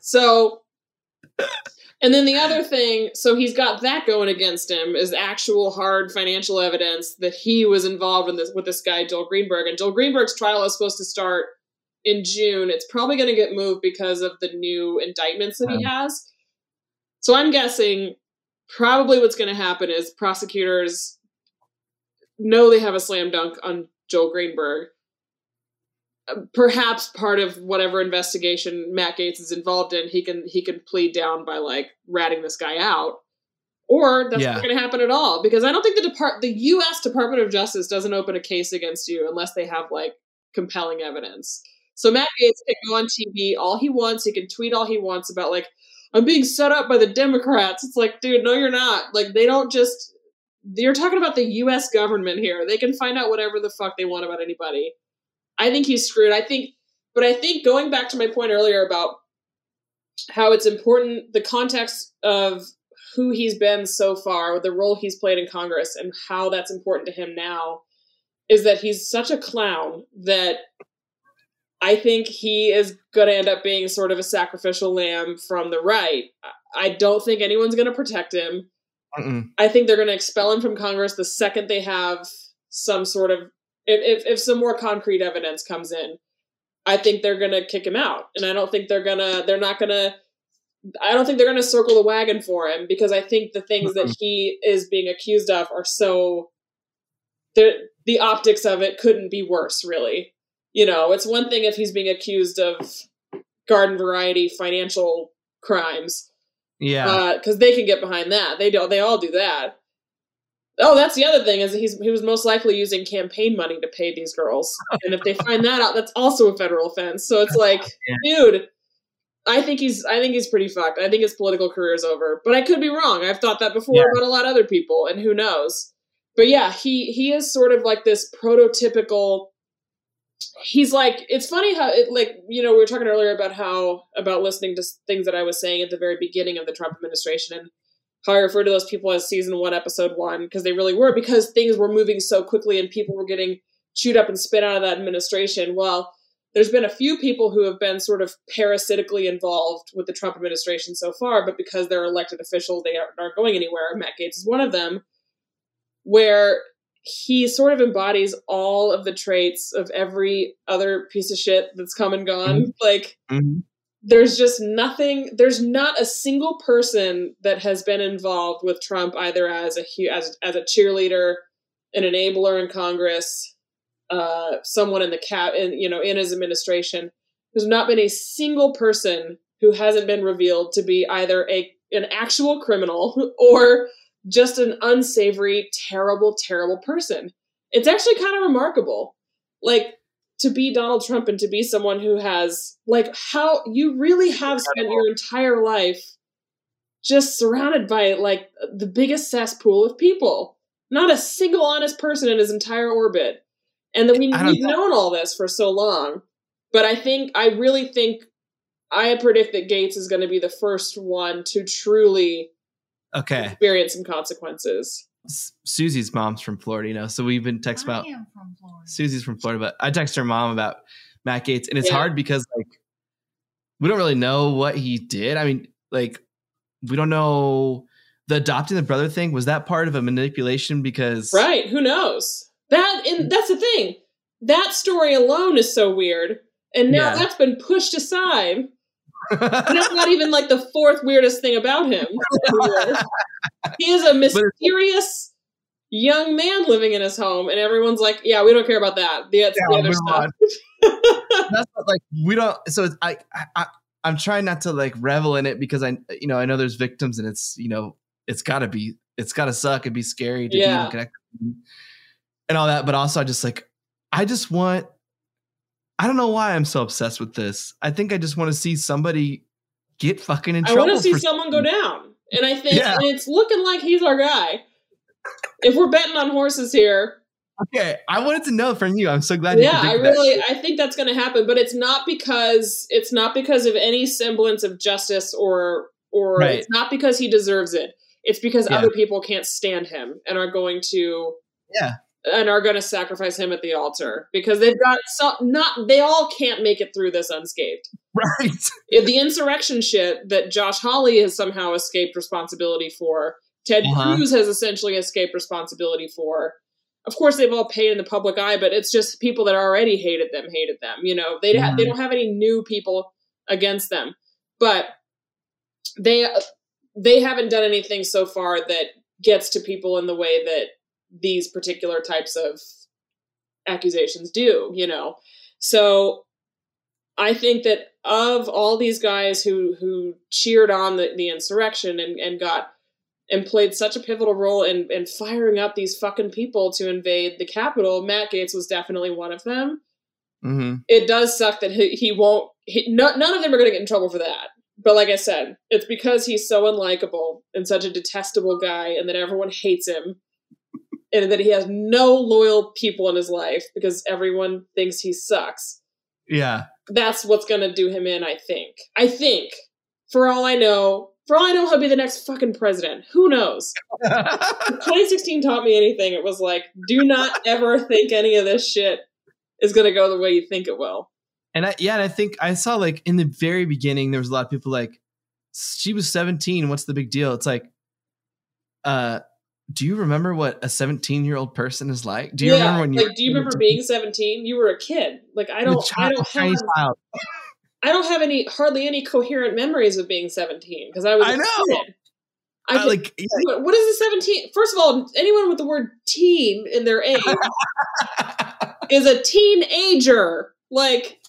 So, and then the other thing, so he's got that going against him is actual hard financial evidence that he was involved in this with this guy Joel Greenberg, and Joel Greenberg's trial is supposed to start in June. It's probably going to get moved because of the new indictments that he has. So I'm guessing probably what's going to happen is prosecutors know they have a slam dunk on Joel Greenberg. Perhaps part of whatever investigation Matt Gaetz is involved in, he can he can plead down by like ratting this guy out, or that's Yeah. not going to happen at all because I don't think the depart the U.S. Department of Justice doesn't open a case against you unless they have like compelling evidence. So Matt Gaetz can go on TV all he wants. He can tweet all he wants about like I'm being set up by the Democrats. It's like, dude, no, you're not. Like they don't just. You're talking about the U.S. government here. They can find out whatever the fuck they want about anybody. I think he's screwed. I think, but I think going back to my point earlier about how it's important the context of who he's been so far, the role he's played in Congress, and how that's important to him now is that he's such a clown that I think he is going to end up being sort of a sacrificial lamb from the right. I- don't think anyone's going to protect him. Mm-mm. I think they're going to expel him from Congress the second they have some sort of if, if if some more concrete evidence comes in. I think they're going to kick him out, and I don't think they're gonna they're not going to. I don't think they're going to circle the wagon for him because I think the things that he is being accused of are so. The the optics of it couldn't be worse, really. You know, it's one thing if he's being accused of garden variety financial crimes Yeah. Uh, because they can get behind that. They do. They all do that. Oh, that's the other thing is he's he was most likely using campaign money to pay these girls, and if they find that out, that's also a federal offense. So it's like, dude, I think he's I think he's pretty fucked. I think his political career is over, but I could be wrong. I've thought that before Yeah. about a lot of other people, and who knows? But yeah, he he is sort of like this prototypical. He's like it's funny how it like you know we were talking earlier about how about listening to things that I was saying at the very beginning of the Trump administration and how I refer to those people as season one, episode one, because they really were, because things were moving so quickly and people were getting chewed up and spit out of that administration. Well, there's been a few people who have been sort of parasitically involved with the Trump administration so far, but because they're elected officials, they aren't, going anywhere. Matt Gaetz is one of them, where he sort of embodies all of the traits of every other piece of shit that's come and gone. Like, Mhm. There's just nothing there's not a single person that has been involved with Trump either as a as as a cheerleader an enabler in Congress uh someone in the cap in you know in his administration. There's not been a single person who hasn't been revealed to be either a an actual criminal or just an unsavory terrible terrible person. It's actually kind of remarkable. Like to be Donald Trump and to be someone who has like how you really have spent your entire life just surrounded by like the biggest cesspool of people. Not a single honest person in his entire orbit. And that we, we've known all this for so long. But I think I really think I predict that Gaetz is going to be the first one to truly Okay. experience some consequences. S- Susie's mom's from Florida, you know, so we've been texting about am from Florida. Susie's from Florida, but I texted her mom about Matt Gaetz, and it's Yeah. hard because like we don't really know what he did. I mean, like we don't know the adopting the brother thing. Was that part of a manipulation? Because Right? Who knows? That and that's the thing. That story alone is so weird, and now Yeah. that's been pushed aside. And that's not even like the fourth weirdest thing about him. he is a mysterious young man living in his home, and everyone's like, "Yeah, we don't care about that." The, that's the other stuff. that's what, like we don't. So it's, I, I, I, I'm trying not to like revel in it because I, you know, I know there's victims, and it's you know, it's got to be, it's got to suck and be scary to be Yeah. even connected and all that. But also, I just like, I just want. I don't know why I'm so obsessed with this. I think I just want to see somebody get fucking in I trouble. I want to see someone go down, and I think Yeah. and it's looking like he's our guy. If we're betting on horses here, Okay, I wanted to know from you. I'm so glad. you yeah, I predicted that. really I think that's going to happen, but it's not because it's not because of any semblance of justice or or Right. it's not because he deserves it. It's because Yeah. other people can't stand him and are going to Yeah. And are going to sacrifice him at the altar because they've got so not they all can't make it through this unscathed. Right. The insurrection shit that Josh Hawley has somehow escaped responsibility for, Ted Uh-huh. Cruz has essentially escaped responsibility for. Of course, they've all paid in the public eye, but it's just people that already hated them hated them. You know, they ha- Mhm. they don't have any new people against them, but they they haven't done anything so far that gets to people in the way that these particular types of accusations do. You know, so I think that of all these guys who who cheered on the, the insurrection and, and got and played such a pivotal role in, in firing up these fucking people to invade the Capitol, Matt Gaetz was definitely one of them. hmm It does suck that he, he won't. He, no, none of them are going to get in trouble for that. But like I said, it's because he's so unlikable and such a detestable guy, and that everyone hates him, and that he has no loyal people in his life because everyone thinks he sucks Yeah. that's what's gonna do him in, I think. I think. For all I know, for all I know, he'll be the next fucking president. Who knows? 2016 taught me anything, it was like, do not ever think any of this shit is gonna go the way you think it will. and I, yeah, and I think I saw like in the very beginning, there was a lot of people like, she was 17. What's the big deal? It's like, uh, do you remember what a 17 year old person is like? Do you yeah, remember when you like, do you remember being 17? You were a kid. Like, I don't, I don't have, child. I don't have any, hardly any coherent memories of being 17 because I was. I know. Kid. I Uh, like, what, what is a 17? First of all, anyone with the word teen in their age is a teenager. Like,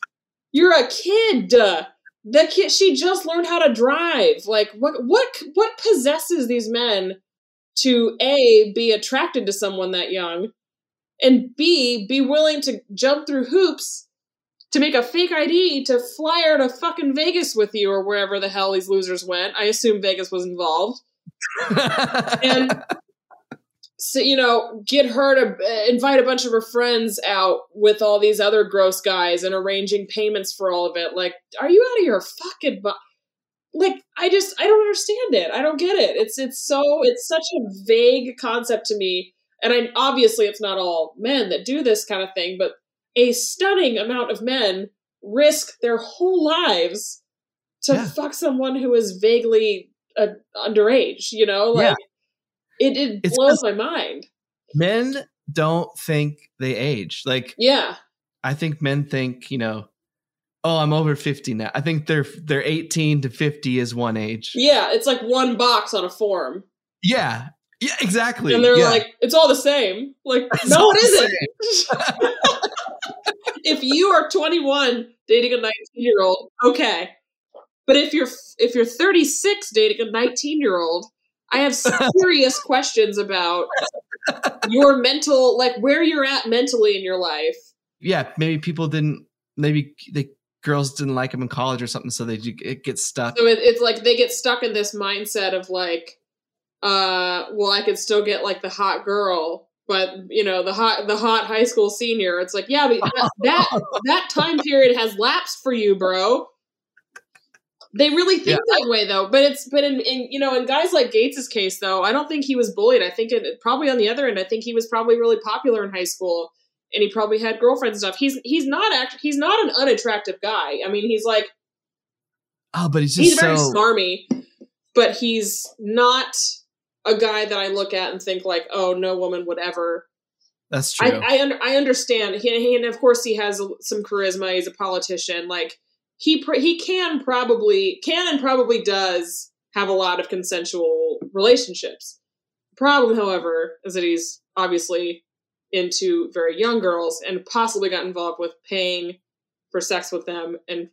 you're a kid. The kid, she just learned how to drive. Like, what, what, what possesses these men to A, be attracted to someone that young, and B, be willing to jump through hoops to make a fake ID to fly her to fucking Vegas with you or wherever the hell these losers went. I assume Vegas was involved. And so you know get her to uh, invite a bunch of her friends out with all these other gross guys and arranging payments for all of it. Like are you out of your fucking bu- like i just i don't understand it. I don't get it. It's it's so it's such a vague concept to me. And i obviously it's not all men that do this kind of thing but a stunning amount of men risk their whole lives to Yeah. fuck someone who is vaguely uh, underage you know? Like it, it It's blows my mind. men don't think they age. Like, yeah. I think men think, you know, oh, I'm over 50 now. I think they're they're 18 to 50 is one age. yeah it's like one box on a form Yeah. Yeah, exactly. and they're yeah. like it's all the same like It's no it isn't if you are 21 dating a 19 year old okay but if you're if you're 36 dating a 19 year old i have serious questions about your mental like where you're at mentally in your life yeah, maybe people didn't maybe the girls didn't like him in college or something so they it gets stuck. so it, it's like they get stuck in this mindset of like uh well i could still get like the hot girl but you know the hot the hot high school senior. It's like yeah but that that, that time period has lapsed for you bro. They really think that way though but it's but in, in you know in guys like gaetz's case though i don't think he was bullied. I think it probably on the other end i think he was probably really popular in high school and he probably had girlfriends and stuff he's he's not act he's not an unattractive guy i mean he's like Oh, but he's just he's very so smarmy, but he's not a guy that I look at and think like, oh, no woman would ever. that's true. I I, under, I understand. He, he- and of course he has some charisma. He's a politician. Like he pr- he can probably can and probably does have a lot of consensual relationships. The problem, however, is that he's obviously into very young girls and possibly got involved with paying for sex with them and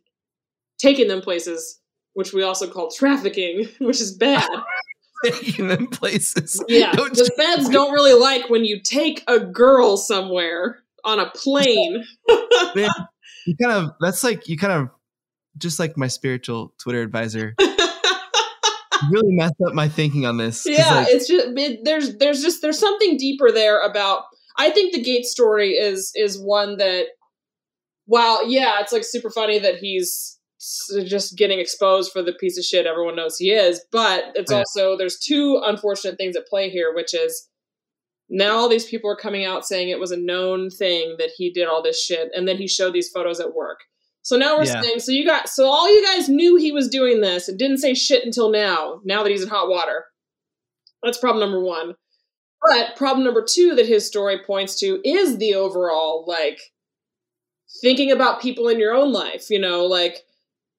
taking them places, which we also call trafficking, which is bad. taking them places. Yeah, Don't the feds don't really like when you take a girl somewhere on a plane. you kind of that's like you kind of just like my spiritual Twitter advisor really messed up my thinking on this. yeah, like, it's just it, there's there's just there's something deeper there about. I think the Gaetz story is is one that, while yeah, it's like super funny that he's just getting exposed for the piece of shit everyone knows he is, but it's Yeah. also there's two unfortunate things at play here, which is now all these people are coming out saying it was a known thing that he did all this shit and then he showed these photos at work so now we're Yeah. saying so you got so all you guys knew he was doing this and didn't say shit until now now that he's in hot water that's problem number one but problem number two that his story points to is the overall like thinking about people in your own life you know like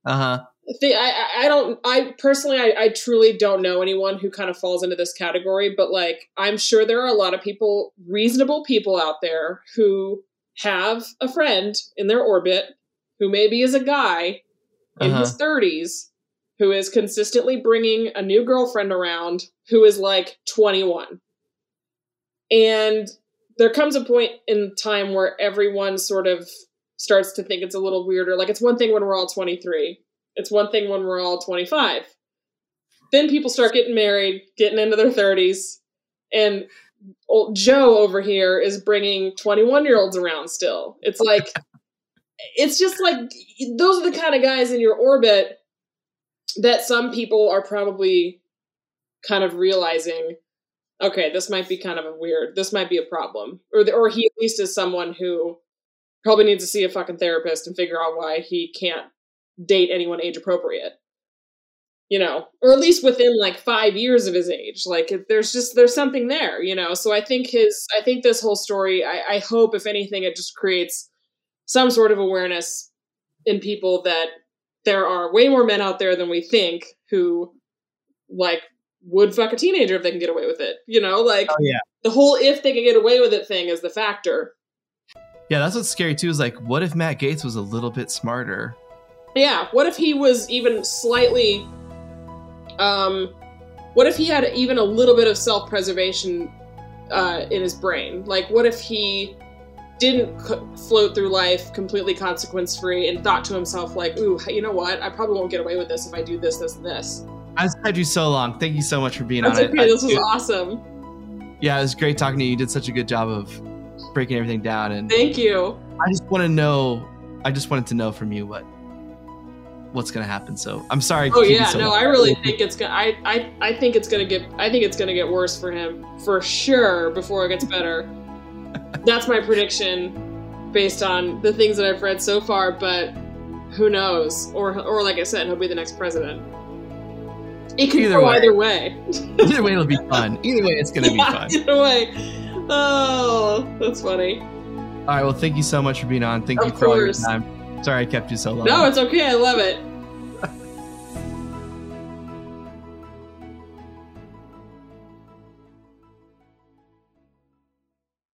Uh huh. I- I don't I personally I, I truly don't know anyone who kind of falls into this category, but like I'm sure there are a lot of people, reasonable people out there who have a friend in their orbit who maybe is a guy in Uh-huh. his 30s who is consistently bringing a new girlfriend around who is like 21. And there comes a point in time where everyone sort of starts to think it's a little weirder. Like it's one thing when we're all 23. It's one thing when we're all 25. Then people start getting married, getting into their 30s, and old Joe over here is bringing 21 year olds around still. It's like, it's just like those are the kind of guys in your orbit that some people are probably kind of realizing okay this might be kind of a weird this might be a problem. Or the, or he at least is someone who probably needs to see a fucking therapist and figure out why he can't date anyone age appropriate. You know or at least within like 5 years of his age. Like there's just there's something there you know? So i think his i think this whole story i, I hope if anything it just creates some sort of awareness in people that there are way more men out there than we think who like would fuck a teenager if they can get away with it you know like Oh yeah. the whole if they can get away with it thing is the factor Yeah, that's what's scary too. Is like, what if Matt Gaetz was a little bit smarter? Yeah, what if he was even slightly um what if he had even a little bit of self-preservation uh in his brain? Like what if he didn't c- float through life completely consequence-free and thought to himself like, "Ooh, you know what? I probably won't get away with this if I do this, this, and this." I've had you so long. Thank you so much for being That's on okay. I- This was awesome. yeah, it was great talking to you. You did such a good job of breaking everything down, and Thank you. I just want to know. I just wanted to know from you what what's gonna happen. So I'm sorry. Oh yeah, so no. I really think it's gonna. I, I, I think it's gonna get. I think it's gonna get worse for him for sure before it gets better. That's my prediction, based on the things that I've read so far. But who knows? Or, or like I said, he'll be the next president. It could Either go way. either way. Either way, it'll be fun. Either way, it's gonna be fun. Either way. Oh, that's funny. All right. Well, thank you so much for being on. Thank Of you for all your time. Sorry I kept you so long. No, it's okay. I love it.